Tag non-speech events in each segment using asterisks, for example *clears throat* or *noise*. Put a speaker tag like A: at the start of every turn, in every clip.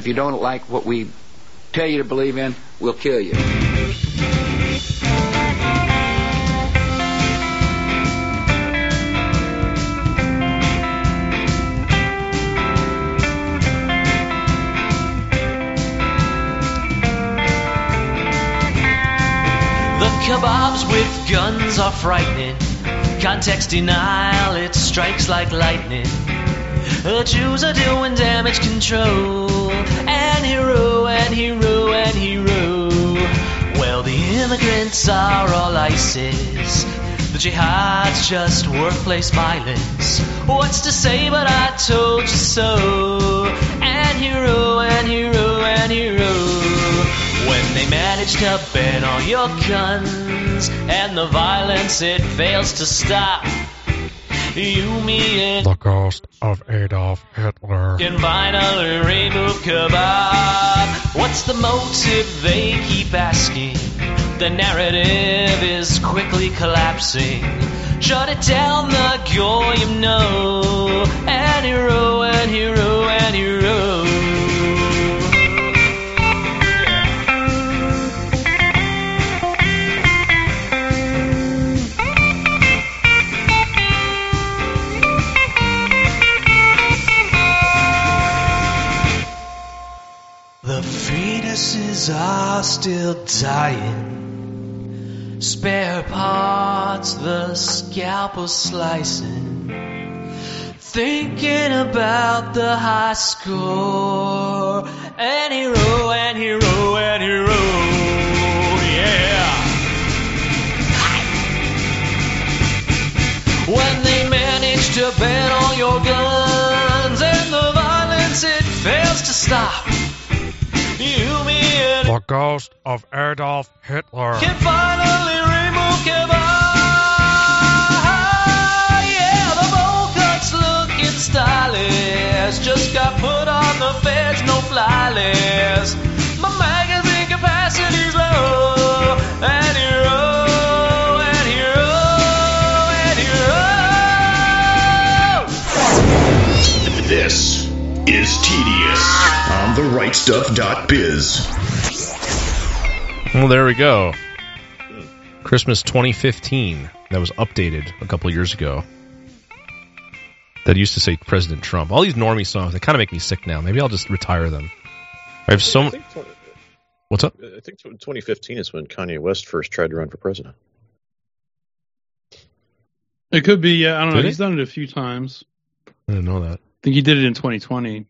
A: If you don't like what we tell you to believe in, we'll kill you.
B: The kebabs with guns are frightening. Context denial, it strikes like lightning. The Jews are doing damage control. Hero, and hero, and hero. Well, the immigrants are all ISIS. The jihad's just workplace violence. What's to say, but I told you so. And hero, and hero, and hero. When they manage to ban all your guns and the violence it fails to stop, you, me, and
C: The ghost of Adolf Hitler.
B: can finally remove kebab. What's the motive? They keep asking. The narrative is quickly collapsing. Shut it down, the goyim know. And hero, and hero, and hero. Fetuses are still dying. Spare parts, the scalpel slicing. Thinking about the high score. And hero, and hero, and hero. Yeah. When they manage to ban all your guns and the violence it fails to stop. You,
C: The ghost of Adolf Hitler.
B: can finally remove kebab. Yeah, the bowl cuts looking stylish. Just got put on the feds, no fly list. My magazine capacity's low. And hero, oh, and hero, oh, and hero. Oh.
D: This is Tedious on the right stuff.biz.
E: Well, there we go. Christmas 2015. That was updated a couple years ago. That used to say President Trump. All these normie songs, they kind of make me sick now. Maybe I'll just retire them. I have so.
F: I
E: m-
F: think, tw-
E: What's up?
F: I think 2015 is when Kanye West first tried to run for president.
G: It could be. Yeah, I don't know.
E: Did
G: He's done it a few times.
E: I didn't know that.
G: I think he did it in 2020.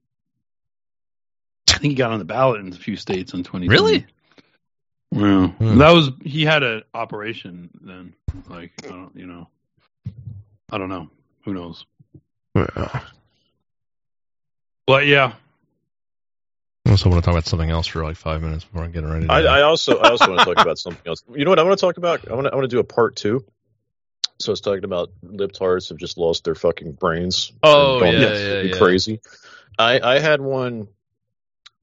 G: I think he got on the ballot in a few states in 2020.
E: Really?
G: Well,
E: Hmm.
G: that was he had an operation then. Like, I don't, you know, I don't know. Who knows? But yeah,
E: I also want to talk about something else for like five minutes before I get ready. To
F: I, I also I also want to talk about something else. You know what I want to talk about? I want to I want to do a part two. So it's talking about libtards have just lost their fucking brains.
E: Oh,
F: and gone
E: yeah, yeah, yeah.
F: crazy. I I had one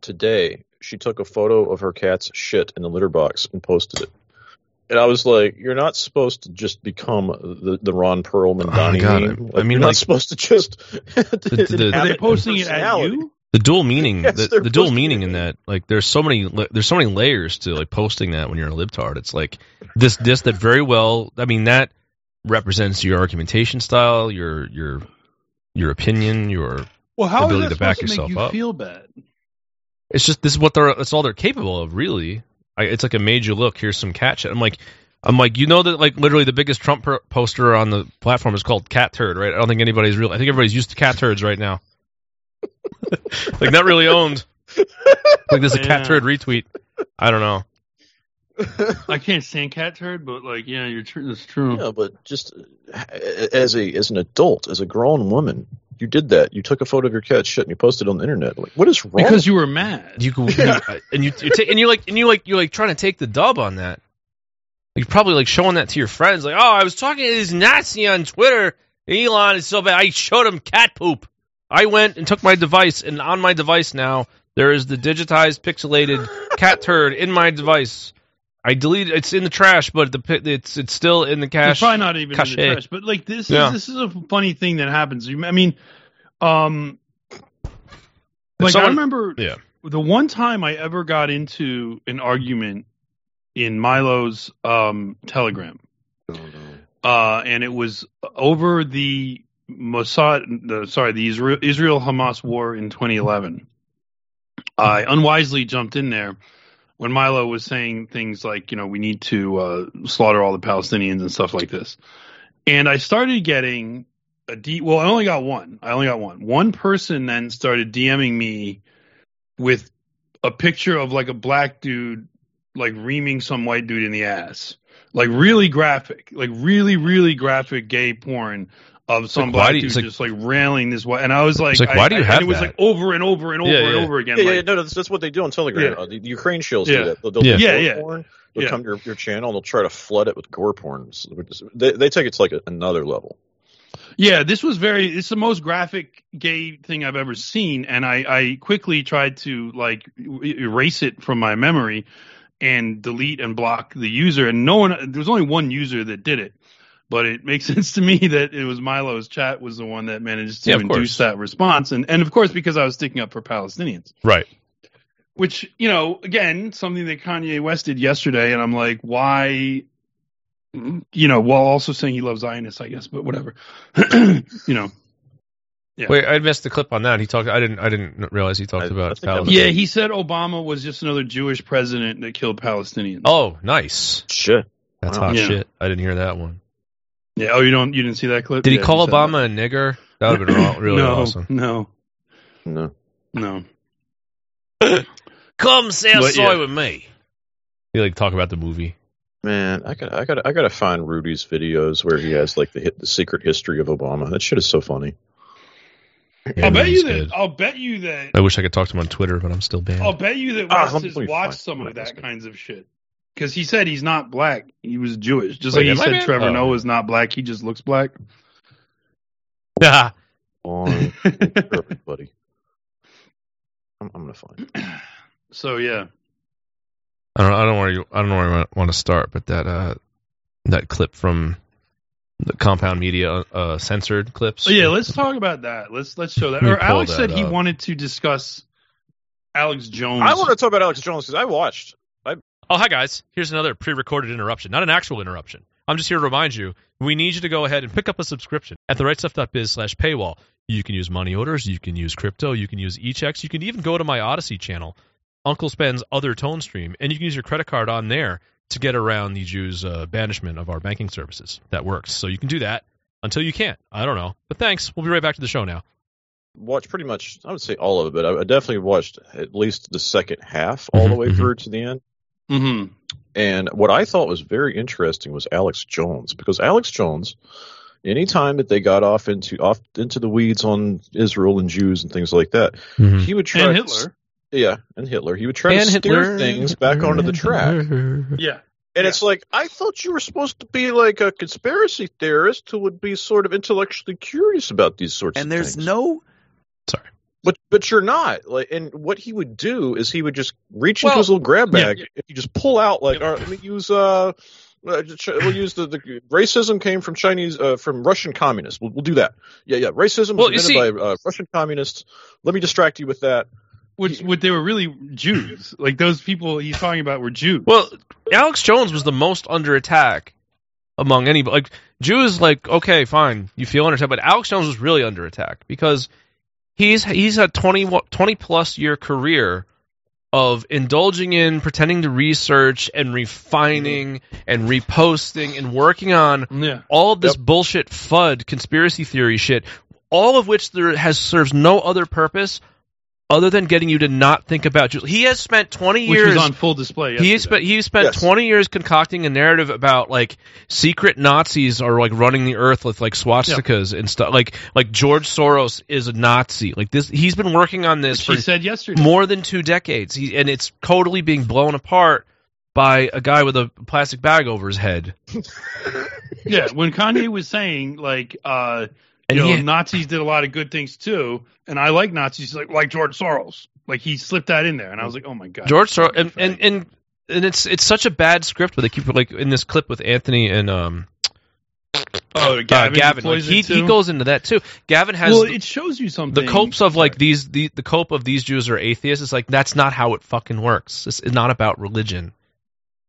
F: today. She took a photo of her cat's shit in the litter box and posted it. And I was like, "You're not supposed to just become the the Ron Perlman
E: Oh,
F: Donnie
E: God.
F: meme.
E: I mean,
F: you're
E: like-
F: not supposed to just *laughs*
E: the-
G: are they posting it at you?
E: the dual meaning, *laughs*
F: Yes,
E: the, the dual meaning in that, like, there's so many, there's so many layers to like posting that when you're a libtard. It's like this, this, that very well. I mean, that represents your argumentation style, your, your, your opinion, your.
G: Well, how
E: Ability
G: is that
E: to back
G: supposed to make
E: yourself
G: you
E: up.
G: feel bad?
E: It's just this is what they're. That's all they're capable of, really. I, it's like a major look. Here's some cat shit. I'm like, I'm like, you know that like literally the biggest Trump per- poster on the platform is called cat turd, right? I don't think anybody's real. I think everybody's used to cat turds right now. *laughs* like not really owned. Like there's a
G: Yeah.
E: cat turd retweet. I don't know. *laughs*
G: I can't stand cat turd, but like, yeah, you're true. That's true.
F: Yeah, but just as a as an adult, as a grown woman, you did that. You took a photo of your cat shit and you posted it on the internet. Like, what is wrong?
G: Because you were mad.
E: You go you- *laughs* and you you ta- and you like and you like you're like trying to take the dub on that. You're probably like showing that to your friends, like, oh, I was talking to this Nazi on Twitter. Elon is so bad. I showed him cat poop. I went and took my device, and on my device now there is the digitized, pixelated cat turd in my device. I deleted. It's in the trash, but the it's it's still in the
G: It's
E: cache.
G: probably not even in
E: Cache.
G: the trash. But like this
E: Yeah.
G: is this is a funny thing that happens. I mean, um, like I remember
E: Yeah.
G: the one time I ever got into an argument in Milo's um, Telegram, uh, and it was over the Mossad, the, sorry, the Israel Israel Hamas war in 2011. I unwisely jumped in there when Milo was saying things like, you know, we need to uh, slaughter all the Palestinians and stuff like this, and I started getting a D. Well, I only got one. I only got one. One person then started DMing me with a picture of like a black dude like reaming some white dude in the ass. Like really graphic, like really, really graphic gay porn of some
E: like,
G: black
E: you-
G: dude
E: like-
G: just like railing this white. And I was like,
E: It's like,
G: I-
E: why do you
G: I-
E: have
G: and it was
E: that?
G: like over and over and over
E: Yeah,
G: and over again.
F: Yeah,
G: like,
F: yeah, no, no, that's, that's what they do on Telegram.
G: Yeah.
F: Uh, the, the Ukraine shields
G: Yeah.
F: do that. They'll, they'll
E: Yeah.
F: do
G: Yeah,
F: gore
G: yeah.
F: porn. They'll
G: Yeah.
F: come to your, your channel and they'll try to flood it with gore porn. They, they take it to like a, another level.
G: Yeah, this was very. It's the most graphic gay thing I've ever seen, and I, I quickly tried to like erase it from my memory and delete and block the user. And no one, there was only one user that did it, but it makes *laughs* sense to me that it was Milo's chat was the one that managed to
E: Yeah,
G: induce
E: course.
G: that response, and and of course because I was sticking up for Palestinians,
E: Right.
G: which you know again something that Kanye West did yesterday, and I'm like, why? You know, while also saying he loves Zionists, I guess, but whatever. *clears throat* you know. Yeah.
E: Wait, I missed the clip on that. He talked. I didn't. I didn't realize he talked
F: I- I
E: about
F: think that was-
G: Yeah, he said Obama was just another Jewish president that killed Palestinians.
E: Oh, nice.
F: Shit.
E: That's
F: Wow.
E: hot
G: Yeah.
E: shit. I didn't hear that one.
G: Yeah. Oh, you don't, you didn't see that clip?
E: Did he call
G: said
E: Obama a nigger? That would have been
G: that.
E: really *laughs*
G: no,
E: awesome.
G: No,
F: No.
G: no. *laughs*
E: Come south
G: But,
E: side
G: yeah.
E: with me. He like talk about the movie.
F: Man, I got I got I got to find Rudy's videos where he has like the hit, the secret history of Obama. That shit is so funny.
E: Yeah,
G: I'll bet you that.
E: good.
G: I'll bet you that.
E: I wish I could talk to him on Twitter, but I'm still banned.
G: I'll bet you that
F: Ah,
G: West
F: let
G: has watched
F: find-
G: some of
F: me
G: that kinds of shit. Because he said he's not black. He was Jewish. Just
E: Wait,
G: like he
E: I
G: said
E: banned?
G: Trevor
E: Oh.
G: Noah is not black. He just looks black.
E: Yeah.
F: On for everybody. I'm, I'm gonna find. It. *clears throat*
G: so yeah.
E: I don't. I don't know where you. I don't know where I want to start, but that uh, that clip from the Compound Media uh, censored clips.
G: So yeah, let's talk about that. Let's let's show that.
E: Let
G: Or Alex
E: that
G: said he wanted to discuss Alex Jones.
F: I want to talk about Alex Jones because I watched.
E: Oh, hi guys. Here's another pre-recorded interruption, not an actual interruption. I'm just here to remind you, we need you to go ahead and pick up a subscription at therightstuff.biz slash paywall. You can use money orders, you can use crypto, you can use e-checks, you can even go to my Odysee channel, Uncle Spen's other tone stream, and you can use your credit card on there to get around the Jews' uh, banishment of our banking services. That works. So you can do that until you can't. I don't know. But thanks. We'll be right back to the show now.
F: watched pretty much I would say all of it, but I, I definitely watched at least the second half all the
E: Mhm,
F: way
E: mhm.
F: through to the end.
G: Hmm
F: And what I thought was very interesting was Alex Jones because Alex Jones, anytime that they got off into off into the weeds on Israel and Jews and things like that, he would try
G: And
F: to-
G: Hitler.
F: yeah, and Hitler. He would try to
E: And
F: steer
E: Hitler.
F: things back onto the track. *laughs*
G: Yeah.
F: And it's like I thought you were supposed to be like a conspiracy theorist who would be sort of intellectually curious about these sorts
A: And
F: of things.
A: And there's
F: no
A: no
F: But but you're not. Like, and what he would do is he would just reach into his little grab
G: yeah,
F: bag. and you just pull out like, all right, let me use uh, uh, ch- we'll use the, the racism came from Chinese uh, from Russian communists. We'll, we'll do that. Yeah, yeah. Racism was
E: Well, you
F: invented by uh, Russian communists. Let me distract you with that.
G: Which, what they were really Jews. *laughs* Like those people he's talking about were Jews.
E: Well, Alex Jones was the most under attack among anybody. Like Jews, like okay, fine, you feel under attack, but Alex Jones was really under attack because he's he's a 20, wa- 20 plus year career of indulging in pretending to research and refining and reposting and working on
G: yeah.
E: all of this
F: Yep.
E: bullshit FUD conspiracy theory shit, all of which there has serves no other purpose other than getting you to not think about Jews. He has spent twenty
G: Which
E: years
G: was on full display.
E: he
G: yesterday.
E: spent he has spent
F: Yes.
E: 20 years concocting a narrative about like secret Nazis are like running the earth with like swastikas and stuff like like George Soros is a Nazi like this he's been working on this
G: Which he
E: for
G: said yesterday.
E: more than 2 decades he, and it's totally being blown apart by a guy with a plastic bag over his head *laughs*
G: Yeah, when Kanye was saying like, uh,
E: And
G: you know, Nazis did a lot of good things too, and I like Nazis like like George Soros. Like he slipped that in there, and I was like, oh my god,
E: George Soros and, and and and it's it's such a bad script but they keep like in this clip with Anthony and um
G: Oh,
E: uh,
G: Gavin,
E: Gavin. Like, he he goes into that too. Gavin has
G: well, it shows you something.
E: the copes of like these the the cope of these Jews are atheists. It's like that's not how it fucking works. It's not about religion.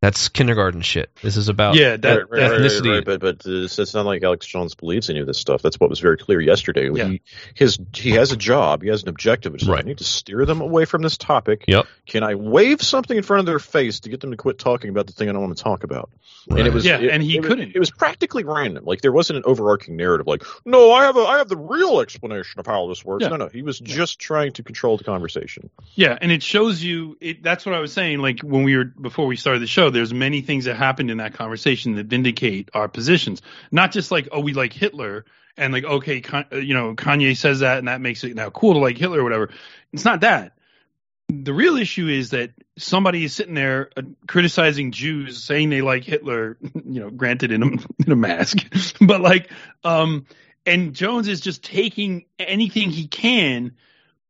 E: That's kindergarten shit. This is about
G: Yeah, that,
F: Right, right,
G: that-
F: right, right,
E: ethnicity.
F: right, but but uh, it's, it's not like Alex Jones believes any of this stuff. That's what was very clear yesterday.
G: Yeah.
F: He, his he has a job. He has an objective. It's like,
E: Right.
F: I need to steer them away from this topic.
E: Yep.
F: Can I wave something in front of their face to get them to quit talking about the thing I don't want to talk about? And it was
G: Yeah,
F: it-
G: and he
F: it
G: couldn't.
F: It was practically random. Like there wasn't an overarching narrative. Like no, I have a I have the real explanation of how this works.
G: Yeah.
F: No, no, he was just trying to control the conversation.
G: Yeah, and it shows you. It, that's what I was saying. Like when we were before we started the show, there's many things that happened in that conversation that vindicate our positions. Not just like oh we like Hitler and like okay you know Kanye says that and that makes it now cool to like Hitler or whatever. It's not that. The real issue is that somebody is sitting there uh, criticizing Jews, saying they like Hitler. *laughs* You know, granted in a *laughs* in a mask, *laughs* but like um. And Jones is just taking anything he can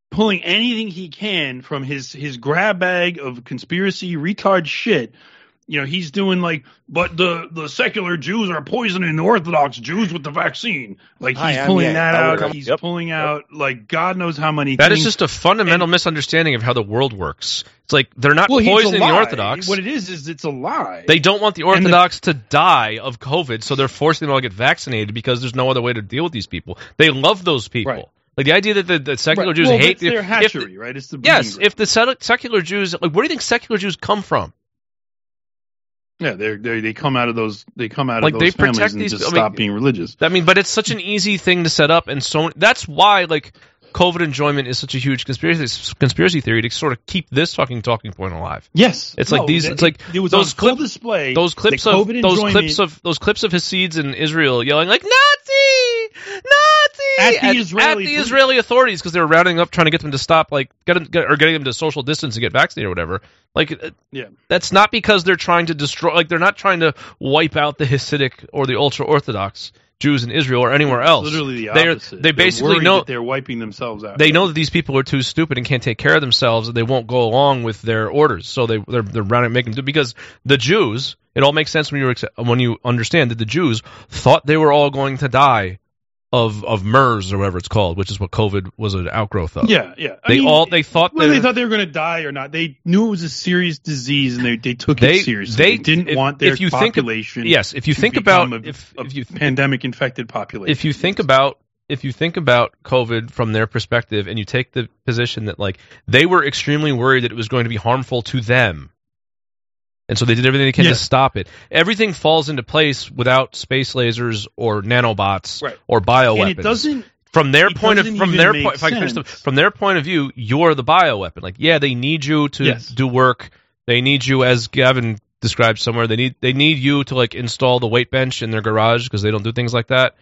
G: pulling anything he can from his his grab bag of conspiracy retard shit. You know, he's doing like, but the the secular Jews are poisoning the Orthodox Jews with the vaccine. Like he's
A: Hi, I'm
G: pulling that out.
F: would-
G: He's
F: Yep.
G: pulling out like God knows how many.
E: That
G: things.
E: is just a fundamental
G: And-
E: misunderstanding of how the world works. It's like they're not
G: well,
E: poisoning the. Orthodox.
G: What it is is it's a lie.
E: They don't want the
G: And the-
E: Orthodox to die of COVID, so they're forcing them all to get vaccinated because there's no other way to deal with these people. They love those people.
G: Right.
E: Like the idea that the, the secular
G: Right.
E: Jews
G: well,
E: hate
G: that's their
E: if-
G: hatchery, right? It's the
E: yes,
G: ground.
E: if the secular Jews, like, where do you think secular Jews come from?
G: Yeah, they they they come out of those they come out
E: Like,
G: of
E: they
G: those families
E: protect
G: and
E: these-
G: just
E: I mean-
G: stop being religious.
E: I mean, but it's such an easy thing to set up, and so that's why like COVID enjoyment is such a huge conspiracy conspiracy theory to sort of keep this fucking talking point alive.
G: Yes,
E: It's like these-
G: that-
E: it's like
G: it was
E: those
G: on full
E: clip-
G: display.
E: Those clips of those clips of those clips of Hasids in Israel yelling like Nazi, Nazi
G: At the Israeli
E: at the. Israeli authorities because they were rounding up trying to get them to stop like get, get or getting them to social distance and get vaccinated or whatever. Like uh,
G: Yeah.
E: that's not because they're trying to destroy like they're not trying to wipe out the Hasidic or the ultra orthodox Jews in Israel or anywhere else.
G: Literally the
E: They're-
G: opposite.
E: they
G: They're
E: basically know-
G: that they're wiping themselves out.
E: they know that these people are too stupid and can't take care of themselves and they won't go along with their orders so they they're, they're running making do because the Jews it all makes sense when you when you understand that the Jews thought they were all going to die of of MERS or whatever it's called which is what COVID was an outgrowth of
G: Yeah, yeah. I
E: they
G: mean,
E: all they thought
G: whether they thought they were going to die or not, they knew it was a serious disease and they they took
E: They-
G: it seriously.
E: they-
G: They, didn't
E: if-
G: want their
E: if you think
G: population.
E: yes if you think about
G: a,
E: if if you
G: pandemic infected population.
E: if you think about if you think about COVID from their perspective and you take the position that like they were extremely worried that it was going to be harmful to them. And so they did everything they can
G: Yeah.
E: to stop it. Everything falls into place without space lasers or nanobots
G: Right.
E: or bioweapons.
G: and it doesn't.
E: from their
G: it
E: point of from their point if I finish the- from their point of view, you're the bioweapon. Like, yeah, they need you to
G: Yes.
E: do work. They need you as Gavin described somewhere. They need they need you to like install the weight bench in their garage because they don't do things like that.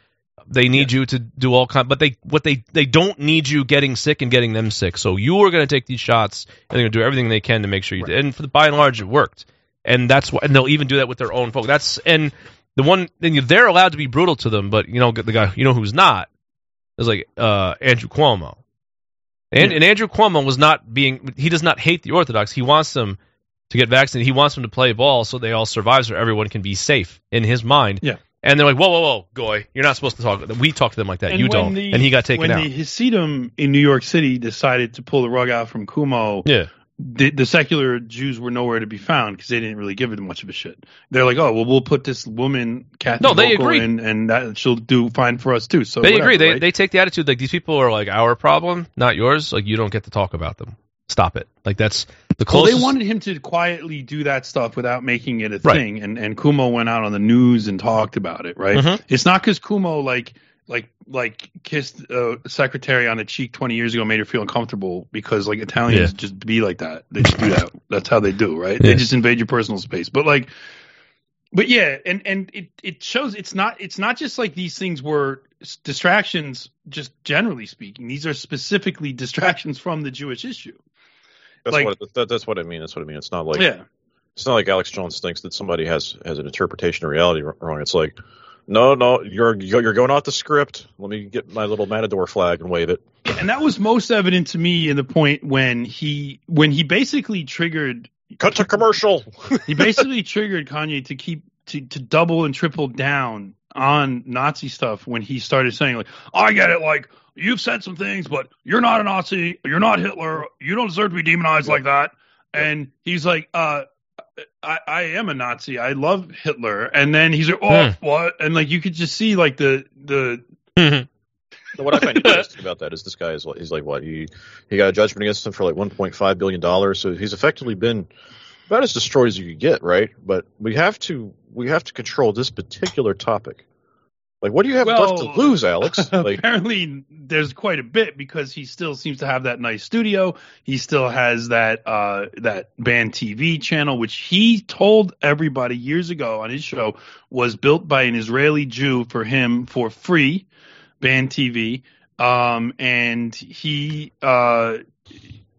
E: They need you to do all kind, but they what they they don't need you getting sick and getting them sick. So you are going to take these shots and they're going to do everything they can to make sure you. did. And for the by and large, it worked. And that's why, and they'll even do that with their own folk. That's and the one thing they're allowed to be brutal to them, but you know the guy you know who's not is like uh, Andrew Cuomo. And,
G: Yeah.
E: and Andrew Cuomo was not being. He does not hate the Orthodox. He wants them to get vaccinated. He wants them to play ball so they all survive, so everyone can be safe in his mind.
G: Yeah.
E: And they're like, whoa, whoa, whoa, Goy, you're not supposed to talk. We talk to them like that.
G: and
E: you don't.
G: The,
E: and he got taken
G: when
E: out.
G: the Hasidim in New York City decided to pull the rug out from Cuomo.
E: yeah.
G: The, the secular Jews were nowhere to be found because they didn't really give it much of a shit. They're like, oh well, we'll put this woman Kathy
E: No, they agree.
G: in, and that she'll do fine for us too. So
E: They
G: whatever,
E: agree. They
G: right?
E: they take the attitude like these people are like our problem, not yours. Like you don't get to talk about them. Stop it. Like that's the
G: well,
E: closest.
G: they wanted him to quietly do that stuff without making it a
E: Right.
G: thing, and and Cuomo went out on the news and talked about it. Right?
E: Mhm.
G: It's not because Cuomo like like like kissed uh, a secretary on the cheek 20 years ago made her feel uncomfortable because like Italians
E: Yeah.
G: just be like that. They just do that. *laughs* That's how they do, right?
E: Yeah.
G: They just invade your personal space. But like but yeah, and and it it shows it's not it's not just like these things were distractions just generally speaking. These are specifically distractions from the Jewish issue.
F: That's
G: Like-
F: what that, that's what I mean. That's what I mean. It's not like
G: yeah.
F: it's not like Alex Jones thinks that somebody has has an interpretation of reality wrong. It's like, no, no, you're you're going off the script. Let me get my little matador flag and wave it.
G: And that was most evident to me in the point when he when he basically triggered
F: Cut to commercial. *laughs*
G: he basically triggered Kanye to keep to to double and triple down on Nazi stuff when he started saying like, "I get it, like you've said some things, but you're not a Nazi, you're not Hitler, you don't deserve to be demonized like that." And he's like, "Uh." I, I am a Nazi. I love Hitler, and then he's like, "Oh, hmm. what?" And like you could just see like the the mm-hmm.
F: So what I find *laughs* interesting about that is this guy is like- he's like what he he got a judgment against him for like 1.5 billion dollars. So he's effectively been about as destroyed as you could get, right? But we have to we have to control this particular topic. Like, what do you have
G: Well,
F: left to lose, Alex? *laughs* Like,
G: apparently there's quite a bit because he still seems to have that nice studio. He still has that uh that band TV channel which he told everybody years ago on his show was built by an Israeli Jew for him for free, band TV. Um and he uh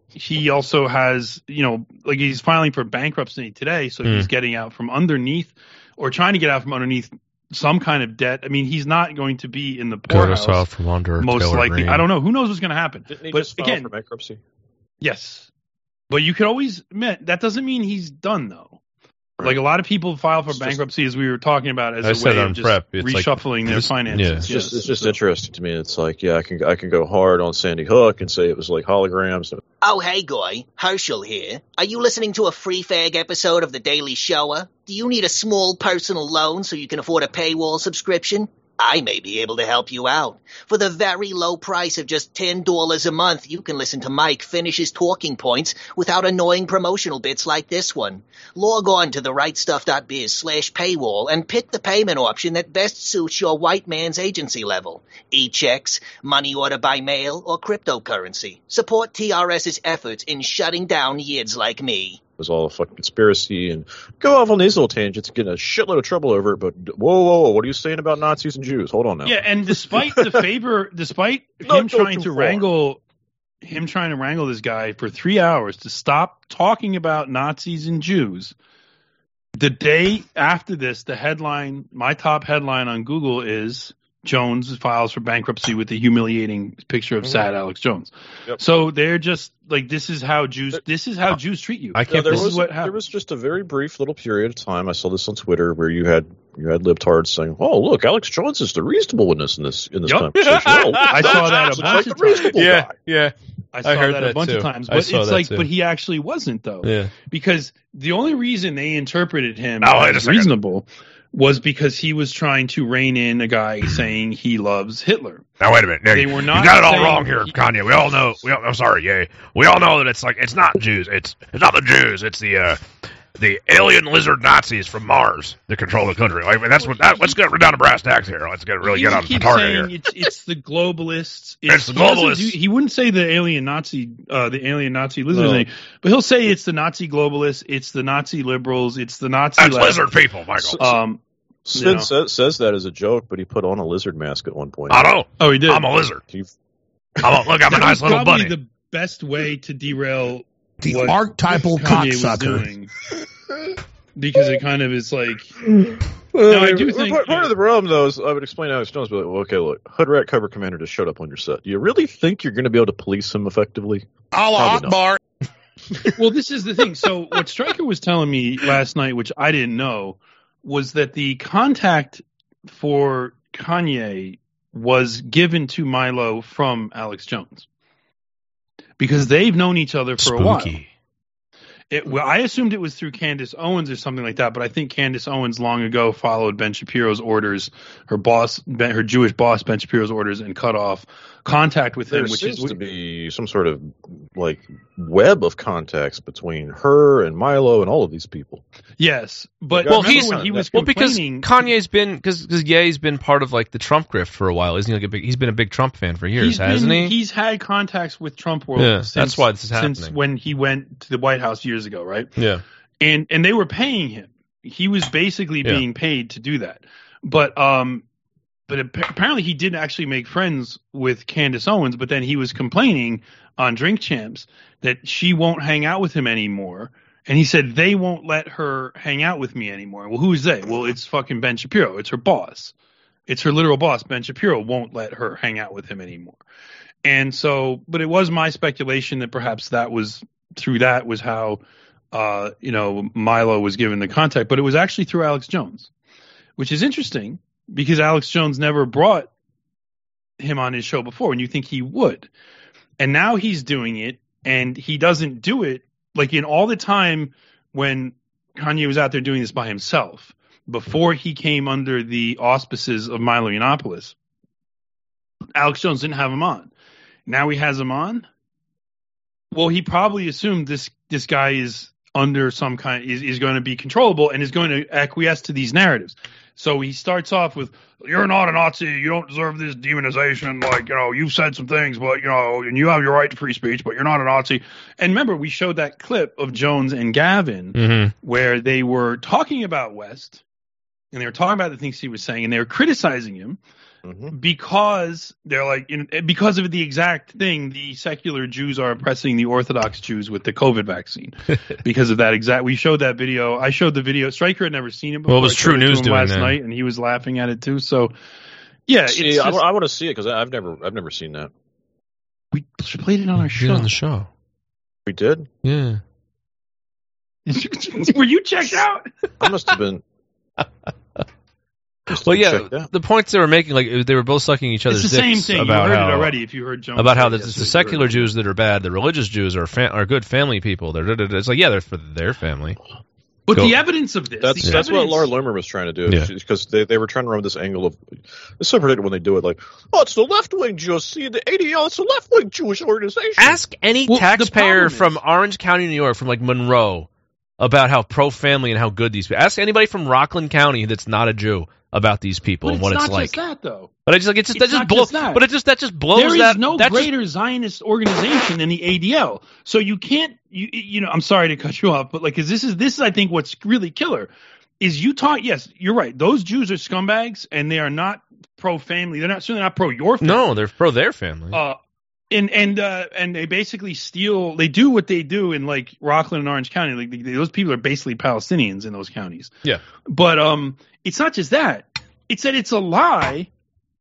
G: he also has, you know, like he's filing for bankruptcy today, so he's getting out from underneath or trying to get out from underneath some kind of debt. I mean, he's not going to be in the
C: Get us
G: poorhouse
C: from under.
G: most
C: Taylor
G: likely.
C: Green.
G: I don't know. Who knows what's going to happen?
F: didn't he
G: But
F: just file
G: again-
F: for bankruptcy?
G: Yes, but you could always admit that doesn't mean he's done though. Like a lot of people file for
F: It's just-
G: bankruptcy, as we were talking about, as
C: I
G: a
C: said
G: way
C: on
G: of just
C: prep, it's like-
G: reshuffling their
C: this-
G: finances.
C: yeah.
F: It's just it's just
G: So-
F: interesting to me. It's like, yeah, I can I can go hard on Sandy Hook and say it was like holograms.
H: Oh, hey, guy, Herschel here. Are you listening to a free fag episode of The Daily Shoah? Do you need a small personal loan so you can afford a paywall subscription? I may be able to help you out. For the very low price of just $10 a month, you can listen to Mike finish his talking points without annoying promotional bits like this one. Log on to therightstuff.biz slash paywall and pick the payment option that best suits your white man's agency level. E-checks, money order by mail, or cryptocurrency. Support TRS's efforts in shutting down yids like me.
F: Was all a fucking conspiracy and go off on these little tangents get in a shitload of trouble over it. But whoa, whoa, whoa, what are you saying about Nazis and Jews? Hold on now.
G: Yeah, and despite the *laughs* favor, despite
F: Not
G: him trying to
F: far.
G: wrangle, him trying to wrangle this guy for three hours to stop talking about Nazis and Jews. The day after this, the headline, my top headline on Google is Jones files for bankruptcy with the humiliating picture of sad Alex Jones.
F: Mm-hmm. Yep.
G: So they're just like, this is how Jews, this is how Jews treat you.
C: I can't.
F: there
G: this
F: was
G: is what
F: there was just a very brief little period of time. I saw this on Twitter where you had you had libtards saying, "Oh, look, Alex Jones is the reasonable witness in this in this
G: Yep.
F: conversation." *laughs* Oh,
G: I saw that a bunch
F: like
G: of
F: the reasonable
C: yeah,
F: guy.
C: yeah,
G: I saw
C: I heard
G: that, a bunch
C: too.
G: of times,
C: I
G: but
C: saw
G: it's
C: that
G: like,
C: too.
G: but he actually wasn't though.
C: yeah.
G: because the only reason they interpreted him
C: Now, wait
G: as reasonable was because he was trying to rein in a guy saying he loves Hitler.
C: Now wait a minute.
G: They were not
C: you got it all wrong here, Kanye. We all know. We all, I'm sorry. Yeah, we all know that it's like it's not Jews. It's it's not the Jews. It's the uh, the alien lizard Nazis from Mars that control the country. Like that's what. That, let's get down to brass tacks here. Let's get really
G: he
C: get on the
G: keeps
C: target
G: saying
C: here.
G: it's, it's the globalists. *laughs*
C: It's the
G: he
C: globalists.
G: do- he wouldn't say the alien Nazi, uh, the alien Nazi lizard
F: No.
G: thing, but he'll say it's the Nazi globalists, it's the Nazi liberals, it's the Nazi
C: That's
G: left.
C: lizard people, Michael.
G: Um,
F: Sid
G: know.
F: says, says that as a joke, but he put on a lizard mask at one point.
C: I know.
G: oh, he did.
C: I'm a lizard.
F: He-
C: I'm a, look, I'm a nice
G: was
C: little
G: probably
C: bunny.
G: the best way to derail
I: The
G: what
I: archetypal
G: Kanye was
I: cocksucker.
G: doing. because it kind of is like uh,
F: Well,
G: I do
F: part-
G: think-
F: part, part of the problem, though, is I would explain Alex Jones, but like, well, okay, look, Hood Rat Cover Commander just showed up on your set. Do you really think you're going to be able to police him effectively?
I: Allah
F: Probably not.
I: Akbar. *laughs*
G: well, this is the thing. So what Stryker was telling me last night, which I didn't know, was that the contact for Kanye was given to Milo from Alex Jones because they've known each other for a while. It, well, I assumed it was through Candace Owens or something like that, but I think Candace Owens long ago followed Ben Shapiro's orders, her boss, ben, her Jewish boss, Ben Shapiro's orders, and cut off contact with
F: There
G: him, which
F: seems
G: is
F: to be some sort of like web of contacts between her and Milo and all of these people.
G: yes. But
F: Well, he's-
G: when he was
E: Well, because Kanye's been because because Ye's been part of like the Trump grift for a while, isn't he? Like a big, he's been a big Trump fan for years,
G: he's
E: hasn't
G: been,
E: he?
G: He's had contacts with Trump world.
E: Yeah,
G: since,
E: that's why this is happening.
G: Since when he went to the White House years ago, right?
E: yeah,
G: and and they were paying him. He was basically
E: Yeah.
G: being paid to do that. But um, but apparently he didn't actually make friends with Candace Owens. But then he was complaining on Drink Champs that she won't hang out with him anymore. And he said they won't let her hang out with me anymore. Well, who is they? Well, it's fucking Ben Shapiro. It's her boss. It's her literal boss. Ben Shapiro won't let her hang out with him anymore. And so, but it was my speculation that perhaps that was through that was how uh, you know, Milo was given the contact, but it was actually through Alex Jones. which is interesting because Alex Jones never brought him on his show before, and you think he would. And now he's doing it, and he doesn't do it like in all the time when Kanye was out there doing this by himself before he came under the auspices of Milo Yiannopoulos. Alex Jones didn't have him on. Now he has him on. Well, he probably assumed this this guy is under some kind is, is going to be controllable and is going to acquiesce to these narratives. So he starts off with, "You're not a Nazi. You don't deserve this demonization. Like you know, you've said some things, but you know, and you have your right to free speech, but you're not a Nazi." And remember, we showed that clip of Jones and Gavin
E: Mm-hmm.
G: where they were talking about West and they were talking about the things he was saying and they were criticizing him
F: Mhm.
G: because they're like you know, because of the exact thing the secular Jews are oppressing the Orthodox Jews with the COVID vaccine *laughs* because of that exact we showed that video I showed the video Stryker had never seen it before
E: Well, it was True News doing
G: last
E: that.
G: night and he was laughing at it too so yeah
F: See,
G: it's
F: I,
G: just,
F: want to see it because I've never, I've never seen that.
G: we played it on our
E: Did
G: show
E: on the show. *laughs*
F: We did.
E: Yeah. *laughs*
G: were you checked out
F: I must have been. Must have
E: Well, yeah, the points they were making, like they were both sucking each other's
G: it's the same
E: dicks
G: thing. You
E: about
G: heard
E: how
G: it already if you heard Jones
E: about how
G: it
E: it's the secular Jews that are bad, the religious Jews are fa- are good family people. They're, they're- it's like yeah, they're for their family.
G: but
E: Go-
G: the evidence of this
F: That's
G: the
F: that's what Laura Loomer was trying to do
E: Yeah.
F: because they, they were trying to run this angle of it's so predictable when they do it like oh it's the left wing Jews. See the ADL it's a left wing Jewish organization.
E: Ask any
G: Well,
E: taxpayer from
G: is-
E: Orange County, New York, from like Monroe, about how pro family and how good these people. Ask anybody from Rockland County that's not a Jew about these people
G: but
E: and
G: it's
E: what
G: not
E: it's like.
G: just that though
E: But I just like it's just
G: It's
E: that just blows.
G: just that.
E: But it just that just blows
G: There is
E: that.
G: no
E: that just-
G: greater Zionist organization than the ADL. So you can't, you, you know, I'm sorry to cut you off, but like, cause this is, this is, I think what's really killer is you talk, yes, you're right. Those Jews are scumbags and they are not pro family. They're not, certainly not pro your family.
E: no, they're pro their family.
G: Uh, and and uh, and they basically steal. They do what they do in like Rockland and Orange County. Like they, those people are basically Palestinians in those counties.
E: Yeah.
G: But um, it's not just that. It's that it's a lie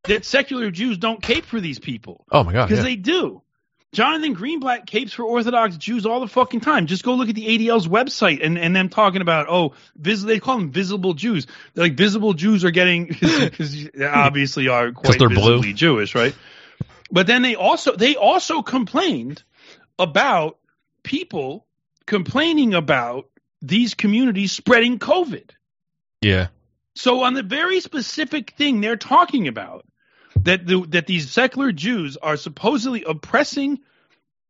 G: that secular Jews don't cape for these people
E: oh my god!
G: because
E: yeah.
G: they do. Jonathan Greenblatt capes for Orthodox Jews all the fucking time. Just go look at the ADL's website and, and them talking about oh, vis- they call them visible Jews. They're like visible Jews are getting *laughs* because they obviously are quite
E: they're blue.
G: visibly Jewish, right? But then they also they also complained about people complaining about these communities spreading COVID.
E: yeah.
G: So on the very specific thing they're talking about, that the, that these secular Jews are supposedly oppressing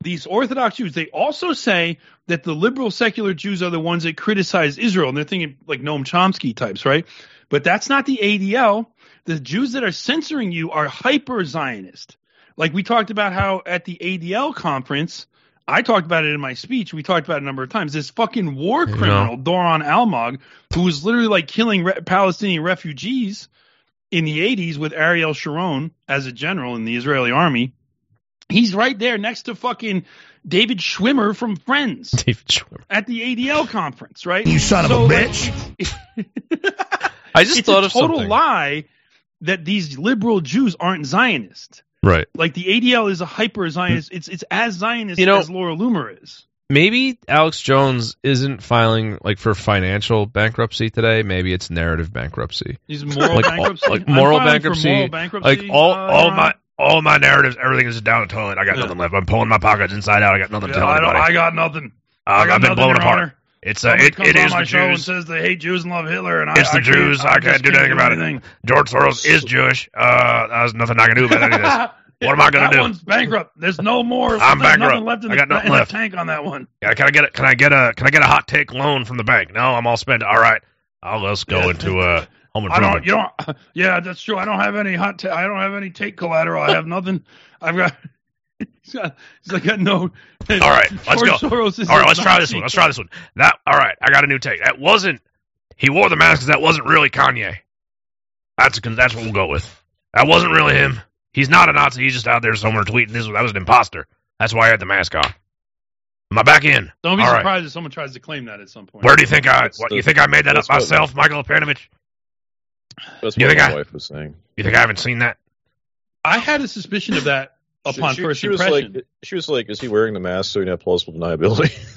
G: these Orthodox Jews, they also say that the liberal secular Jews are the ones that criticize Israel, and they're thinking like Noam Chomsky types, right? But that's not the ADL. The Jews that are censoring you are hyper Zionist. Like we talked about how at the ADL conference, I talked about it in my speech. We talked about it a number of times. This fucking war
E: You know.
G: criminal, Doron Almog, who was literally like killing re- Palestinian refugees in the 80s with Ariel Sharon as a general in the Israeli army. He's right there next to fucking David Schwimmer from Friends *laughs*
E: David Schwimmer.
G: at the ADL conference, right?
D: You son of a
G: like,
D: bitch.
E: I just *laughs* thought of it.
G: it's
E: thought
G: a
E: of
G: total
E: something.
G: lie that these liberal Jews aren't Zionist.
E: Right.
G: Like the ADL is a hyper Zionist. It's it's as Zionist
E: You know-
G: as Laura Loomer is.
E: Maybe Alex Jones isn't filing like for financial bankruptcy today. Maybe it's narrative bankruptcy.
G: He's moral
E: Like,
G: bankruptcy.
E: like moral bankruptcy,
G: moral bankruptcy.
C: Like all,
G: uh,
C: all my all my narratives, everything is down the toilet. I got
G: Yeah.
C: nothing left. I'm pulling my pockets inside out. I got nothing to tell
G: I, don't,
C: anybody.
G: I got nothing.
C: Uh,
G: I got
C: I've been
G: nothing,
C: blown apart.
G: Honor.
C: It's
G: Somebody
C: it,
G: on my
C: the Jews.
G: says they hate Jews and love Hitler, and
C: It's
G: I,
C: the
G: I can't-
C: Jews. I can't do anything about it. George Soros is Jewish. Uh, there's nothing I can do about any of this. *laughs* What am I gonna
G: that
C: do?
G: one's bankrupt. There's no more.
C: I'm bankrupt.
G: Nothing left in
C: I
G: the,
C: got nothing *laughs*
G: in the
C: left.
G: tank on that one.
C: Yeah, can I get a can I get a can I get a hot take loan from the bank? No, I'm all spent. All right, I'll let's go
G: Yeah.
C: into uh home
G: I don't. You don't. *laughs* Yeah, that's true. I don't have any hot. Ta- I don't have any take collateral. I have nothing. I've got. *laughs* He's got. He's like got no.
C: All right, let's
G: George
C: go.
G: Soros
C: All right, let's try this one. Let's try this one. That all right? I got a new take. That wasn't. He wore the mask because that wasn't really Kanye. That's that's what we'll go with. That wasn't really him. He's not a Nazi. He's just out there somewhere tweeting this. That was an imposter. That's why I had the mask on. Am I back in?
G: Don't be
C: All right.
G: surprised if someone tries to claim that at some point.
C: Where do you think I?
F: That's
C: What
F: the-
C: you think I made that up
F: that's what-
C: myself, Michael Panovich?
F: That's
C: You
F: what
C: think
F: my
C: I-
F: wife was saying.
C: You think I haven't seen that?
G: I had a suspicion of that upon
F: she,
G: first
F: she was
G: impression.
F: like, she was like, "Is he wearing the mask so he can have plausible deniability?" *laughs*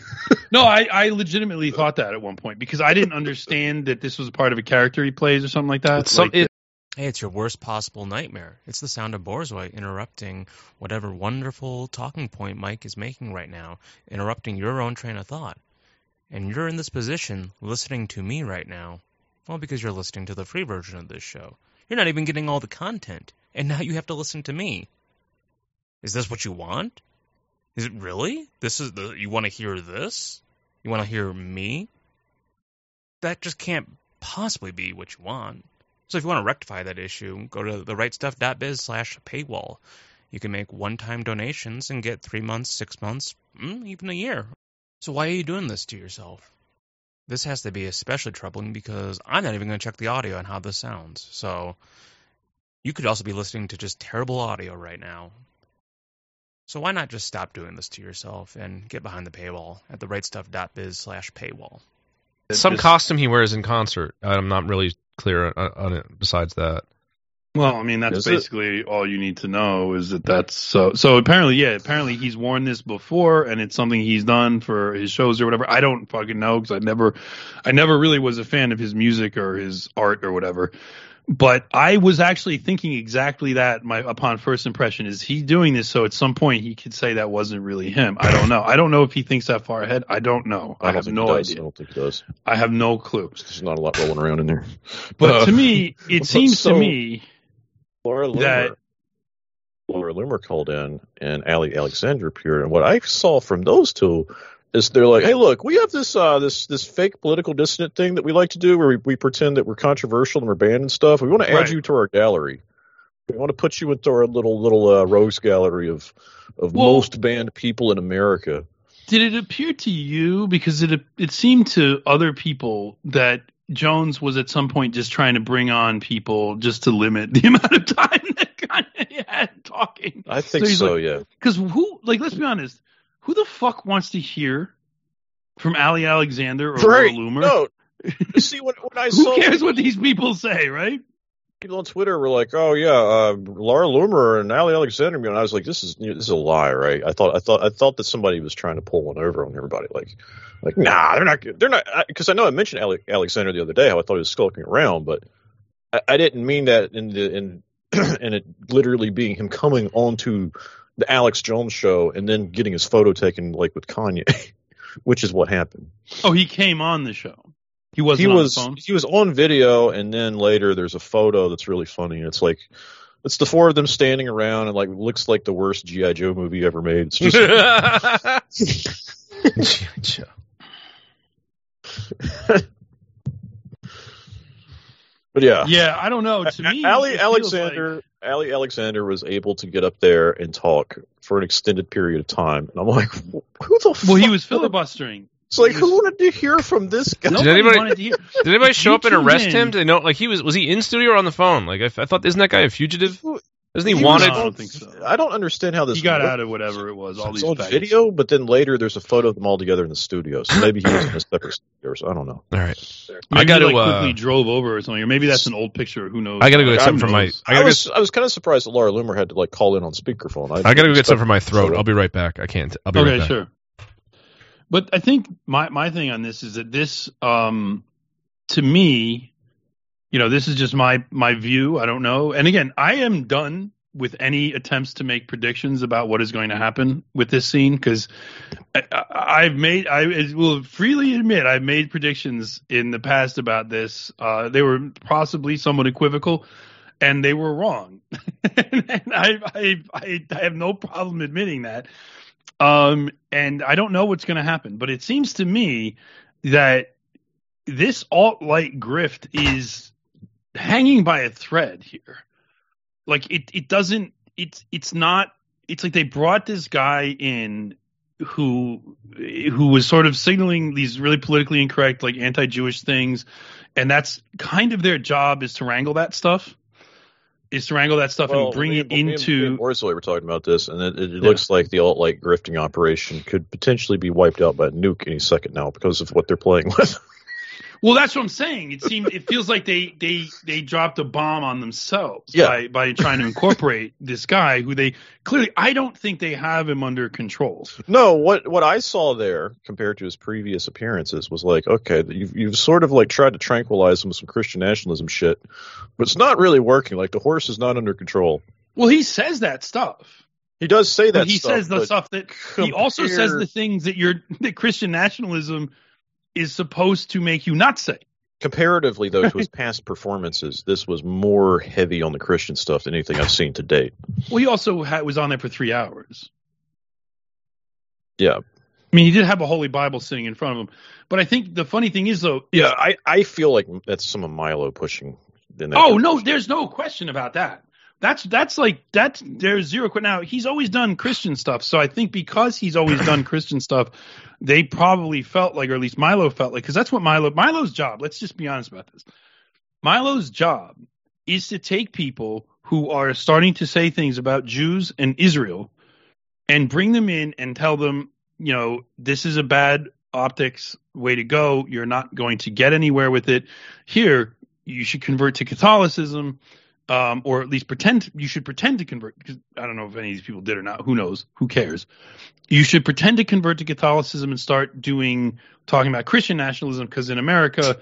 G: No, I, I legitimately thought that at one point because I didn't understand that this was a part of a character he plays or something like that.
E: It's some-
G: Like,
E: it-
I: Hey, it's your worst possible nightmare. It's the sound of Borzoi interrupting whatever wonderful talking point Mike is making right now, interrupting your own train of thought. And you're in this position listening to me right now. Well, because you're listening to the free version of this show. You're not even getting all the content, and now you have to listen to me. Is this what you want? Is it really? This is the you want to hear this? You want to hear me? That just can't possibly be what you want. So if you want to rectify that issue, go to therightstuff.biz slash paywall. You can make one-time donations and get three months, six months, mm, even a year. So why are you doing this to yourself? This has to be especially troubling because I'm not even going to check the audio and how this sounds. So you could also be listening to just terrible audio right now. So why not just stop doing this to yourself and get behind the paywall at therightstuff.biz slash paywall?
E: some
G: this-
E: costume he wears in concert. I'm not really clear on, on it. Besides that,
G: Well, I mean, that's
F: Is it?
G: basically all you need to know is that that's so. So apparently, yeah, apparently he's worn this before, and it's something he's done for his shows or whatever. I don't fucking know because I never, I never really was a fan of his music or his art or whatever. But I was actually thinking exactly that. My upon first impression is he doing this so at some point he could say that wasn't really him. I don't know. I don't know if he thinks that far ahead. I don't know. I,
F: I don't
G: have no
F: does. I don't think he does.
G: I have no clue.
F: There's not a lot rolling around in there.
G: But
F: Uh,
G: to me, *laughs* it seems
F: so-
G: to me
F: Laura Loomer,
G: that-
F: Laura Loomer called in, and Ali Alexander appeared. And what I saw from those two is they're like, "Hey, look, we have this uh, this this fake political dissident thing that we like to do, where we, we pretend that we're controversial and we're banned and stuff. We want to add
G: Right.
F: you to our gallery. We want to put you into our little little uh, rose gallery of of
G: Well-
F: most banned people in America."
G: Did it appear to you because it it seemed to other people that Jones was at some point just trying to bring on people just to limit the *laughs* amount of time that Kanye had talking?
F: I think
G: So
F: so.
G: like-
F: yeah.
G: Because who, like, let's be honest, who the fuck wants to hear from Ali Alexander or
F: Right.
G: Laura Loomer?
F: No. *laughs* You see, when, when I
G: who
F: saw
G: cares what these people say, right?
F: people on Twitter were like, "Oh yeah, uh, Laura Loomer and Ali Alexander," and I was like, "This is this is a lie, right?" I thought I thought I thought that somebody was trying to pull one over on everybody, like, like nah, they're not they're not because I know I mentioned Ale- Alexander the other day how I thought he was skulking around, but I, I didn't mean that in the in *clears throat* in it literally being him coming onto the Alex Jones show and then getting his photo taken like with Kanye, *laughs* which is what happened
G: Oh, he came on the show. He wasn't
F: he
G: on
F: was
G: the phone.
F: he was on video and then later there's a photo that's really funny and it's like it's the four of them standing around and like looks like the worst gi joe movie ever made it's just *laughs*
E: G.I. Joe. *laughs*
F: but yeah
G: Yeah, I don't know. To me,
F: ali
G: it feels
F: alexander ali alexander was able to get up there and talk for an extended period of time and i'm like who the
G: like- well, he was filibustering.
F: it's like
G: he
F: who wanted to hear from this guy
G: Nobody
E: anybody-
G: wanted to hear.
E: Did anybody show up and arrest
G: in.
E: him? Did they know? Like he was was he in studio or on the phone? Like I, I thought, isn't that guy a fugitive? Isn't he,
F: He
E: wanted?
G: No, I don't think so.
F: i don't understand how this
G: He got
F: works.
G: out of whatever it was. All
F: it's
G: these
F: on
G: faggots.
F: video, but then later there's a photo of them all together in the studio. So maybe he was in a *clears throat* separate studio. So I don't know.
E: All right,
G: Maybe
E: I got to
G: like,
E: uh,
G: quickly drove over or something, or maybe that's an old picture. Who knows?
E: I got to go get
G: God
E: something from my. I
F: I,
E: got to
F: was I was kind of surprised that Laura Loomer had to like call in on speakerphone.
E: I got to go get something from my
F: expect-
E: throat. I'll be right back. I can't. I'll be
G: Okay,
E: right back.
G: sure. But I think my my thing on this is that this, um, to me, you know, this is just my my view. I don't know. And again, I am done with any attempts to make predictions about what is going to happen with this scene because I've made I will freely admit I've made predictions in the past about this. Uh, they were possibly somewhat equivocal, and they were wrong. *laughs* and I, I I I have no problem admitting that. Um, and I don't know what's going to happen, but it seems to me that this alt light grift is hanging by a thread here. Like it, it doesn't. It's it's not. It's like they brought this guy in who who was sort of signaling these really politically incorrect, like anti-Jewish things, and that's kind of their job is to wrangle that stuff. Is to wrangle that stuff and bring
F: me
G: it into
F: me Borzoi were talking about this, and it, it looks like the alt light grifting operation could potentially be wiped out by a nuke any second now because of what they're playing with. *laughs*
G: Well, that's what I'm saying. It seems it feels like they they they dropped a bomb on themselves
F: Yeah.
G: by by trying to incorporate *laughs* this guy who they clearly I don't think they have him under control.
F: No, what what I saw there compared to his previous appearances was like, okay, you've you've sort of like tried to tranquilize him with some Christian nationalism shit, but it's not really working. Like the horse is not under control.
G: Well, he says that stuff.
F: He does say that
G: But he
F: stuff,
G: says the stuff that he also says the things that you're *laughs* that Christian nationalism is supposed to make you not say.
F: comparatively though to his *laughs* past performances, this was more heavy on the Christian stuff than anything I've seen to date.
G: Well, he also had, was on there for three hours.
F: Yeah,
G: I mean, he did have a Holy Bible sitting in front of him. But I think the funny thing is, though,
F: yeah, I I feel like that's some of Milo pushing. In that
G: Oh no, there's no question about that. That's that's like that's there's zero. que- Now he's always done Christian stuff, so I think because he's always *coughs* done Christian stuff, they probably felt like, or at least Milo felt like, because that's what Milo Milo's job. Let's just be honest about this. Milo's job is to take people who are starting to say things about Jews and Israel, and bring them in and tell them, you know, this is a bad optics way to go. You're not going to get anywhere with it. Here, you should convert to Catholicism, um, or at least pretend you should pretend to convert. Because I don't know if any of these people did or not. Who knows? Who cares? You should pretend to convert to Catholicism and start doing talking about Christian nationalism because in America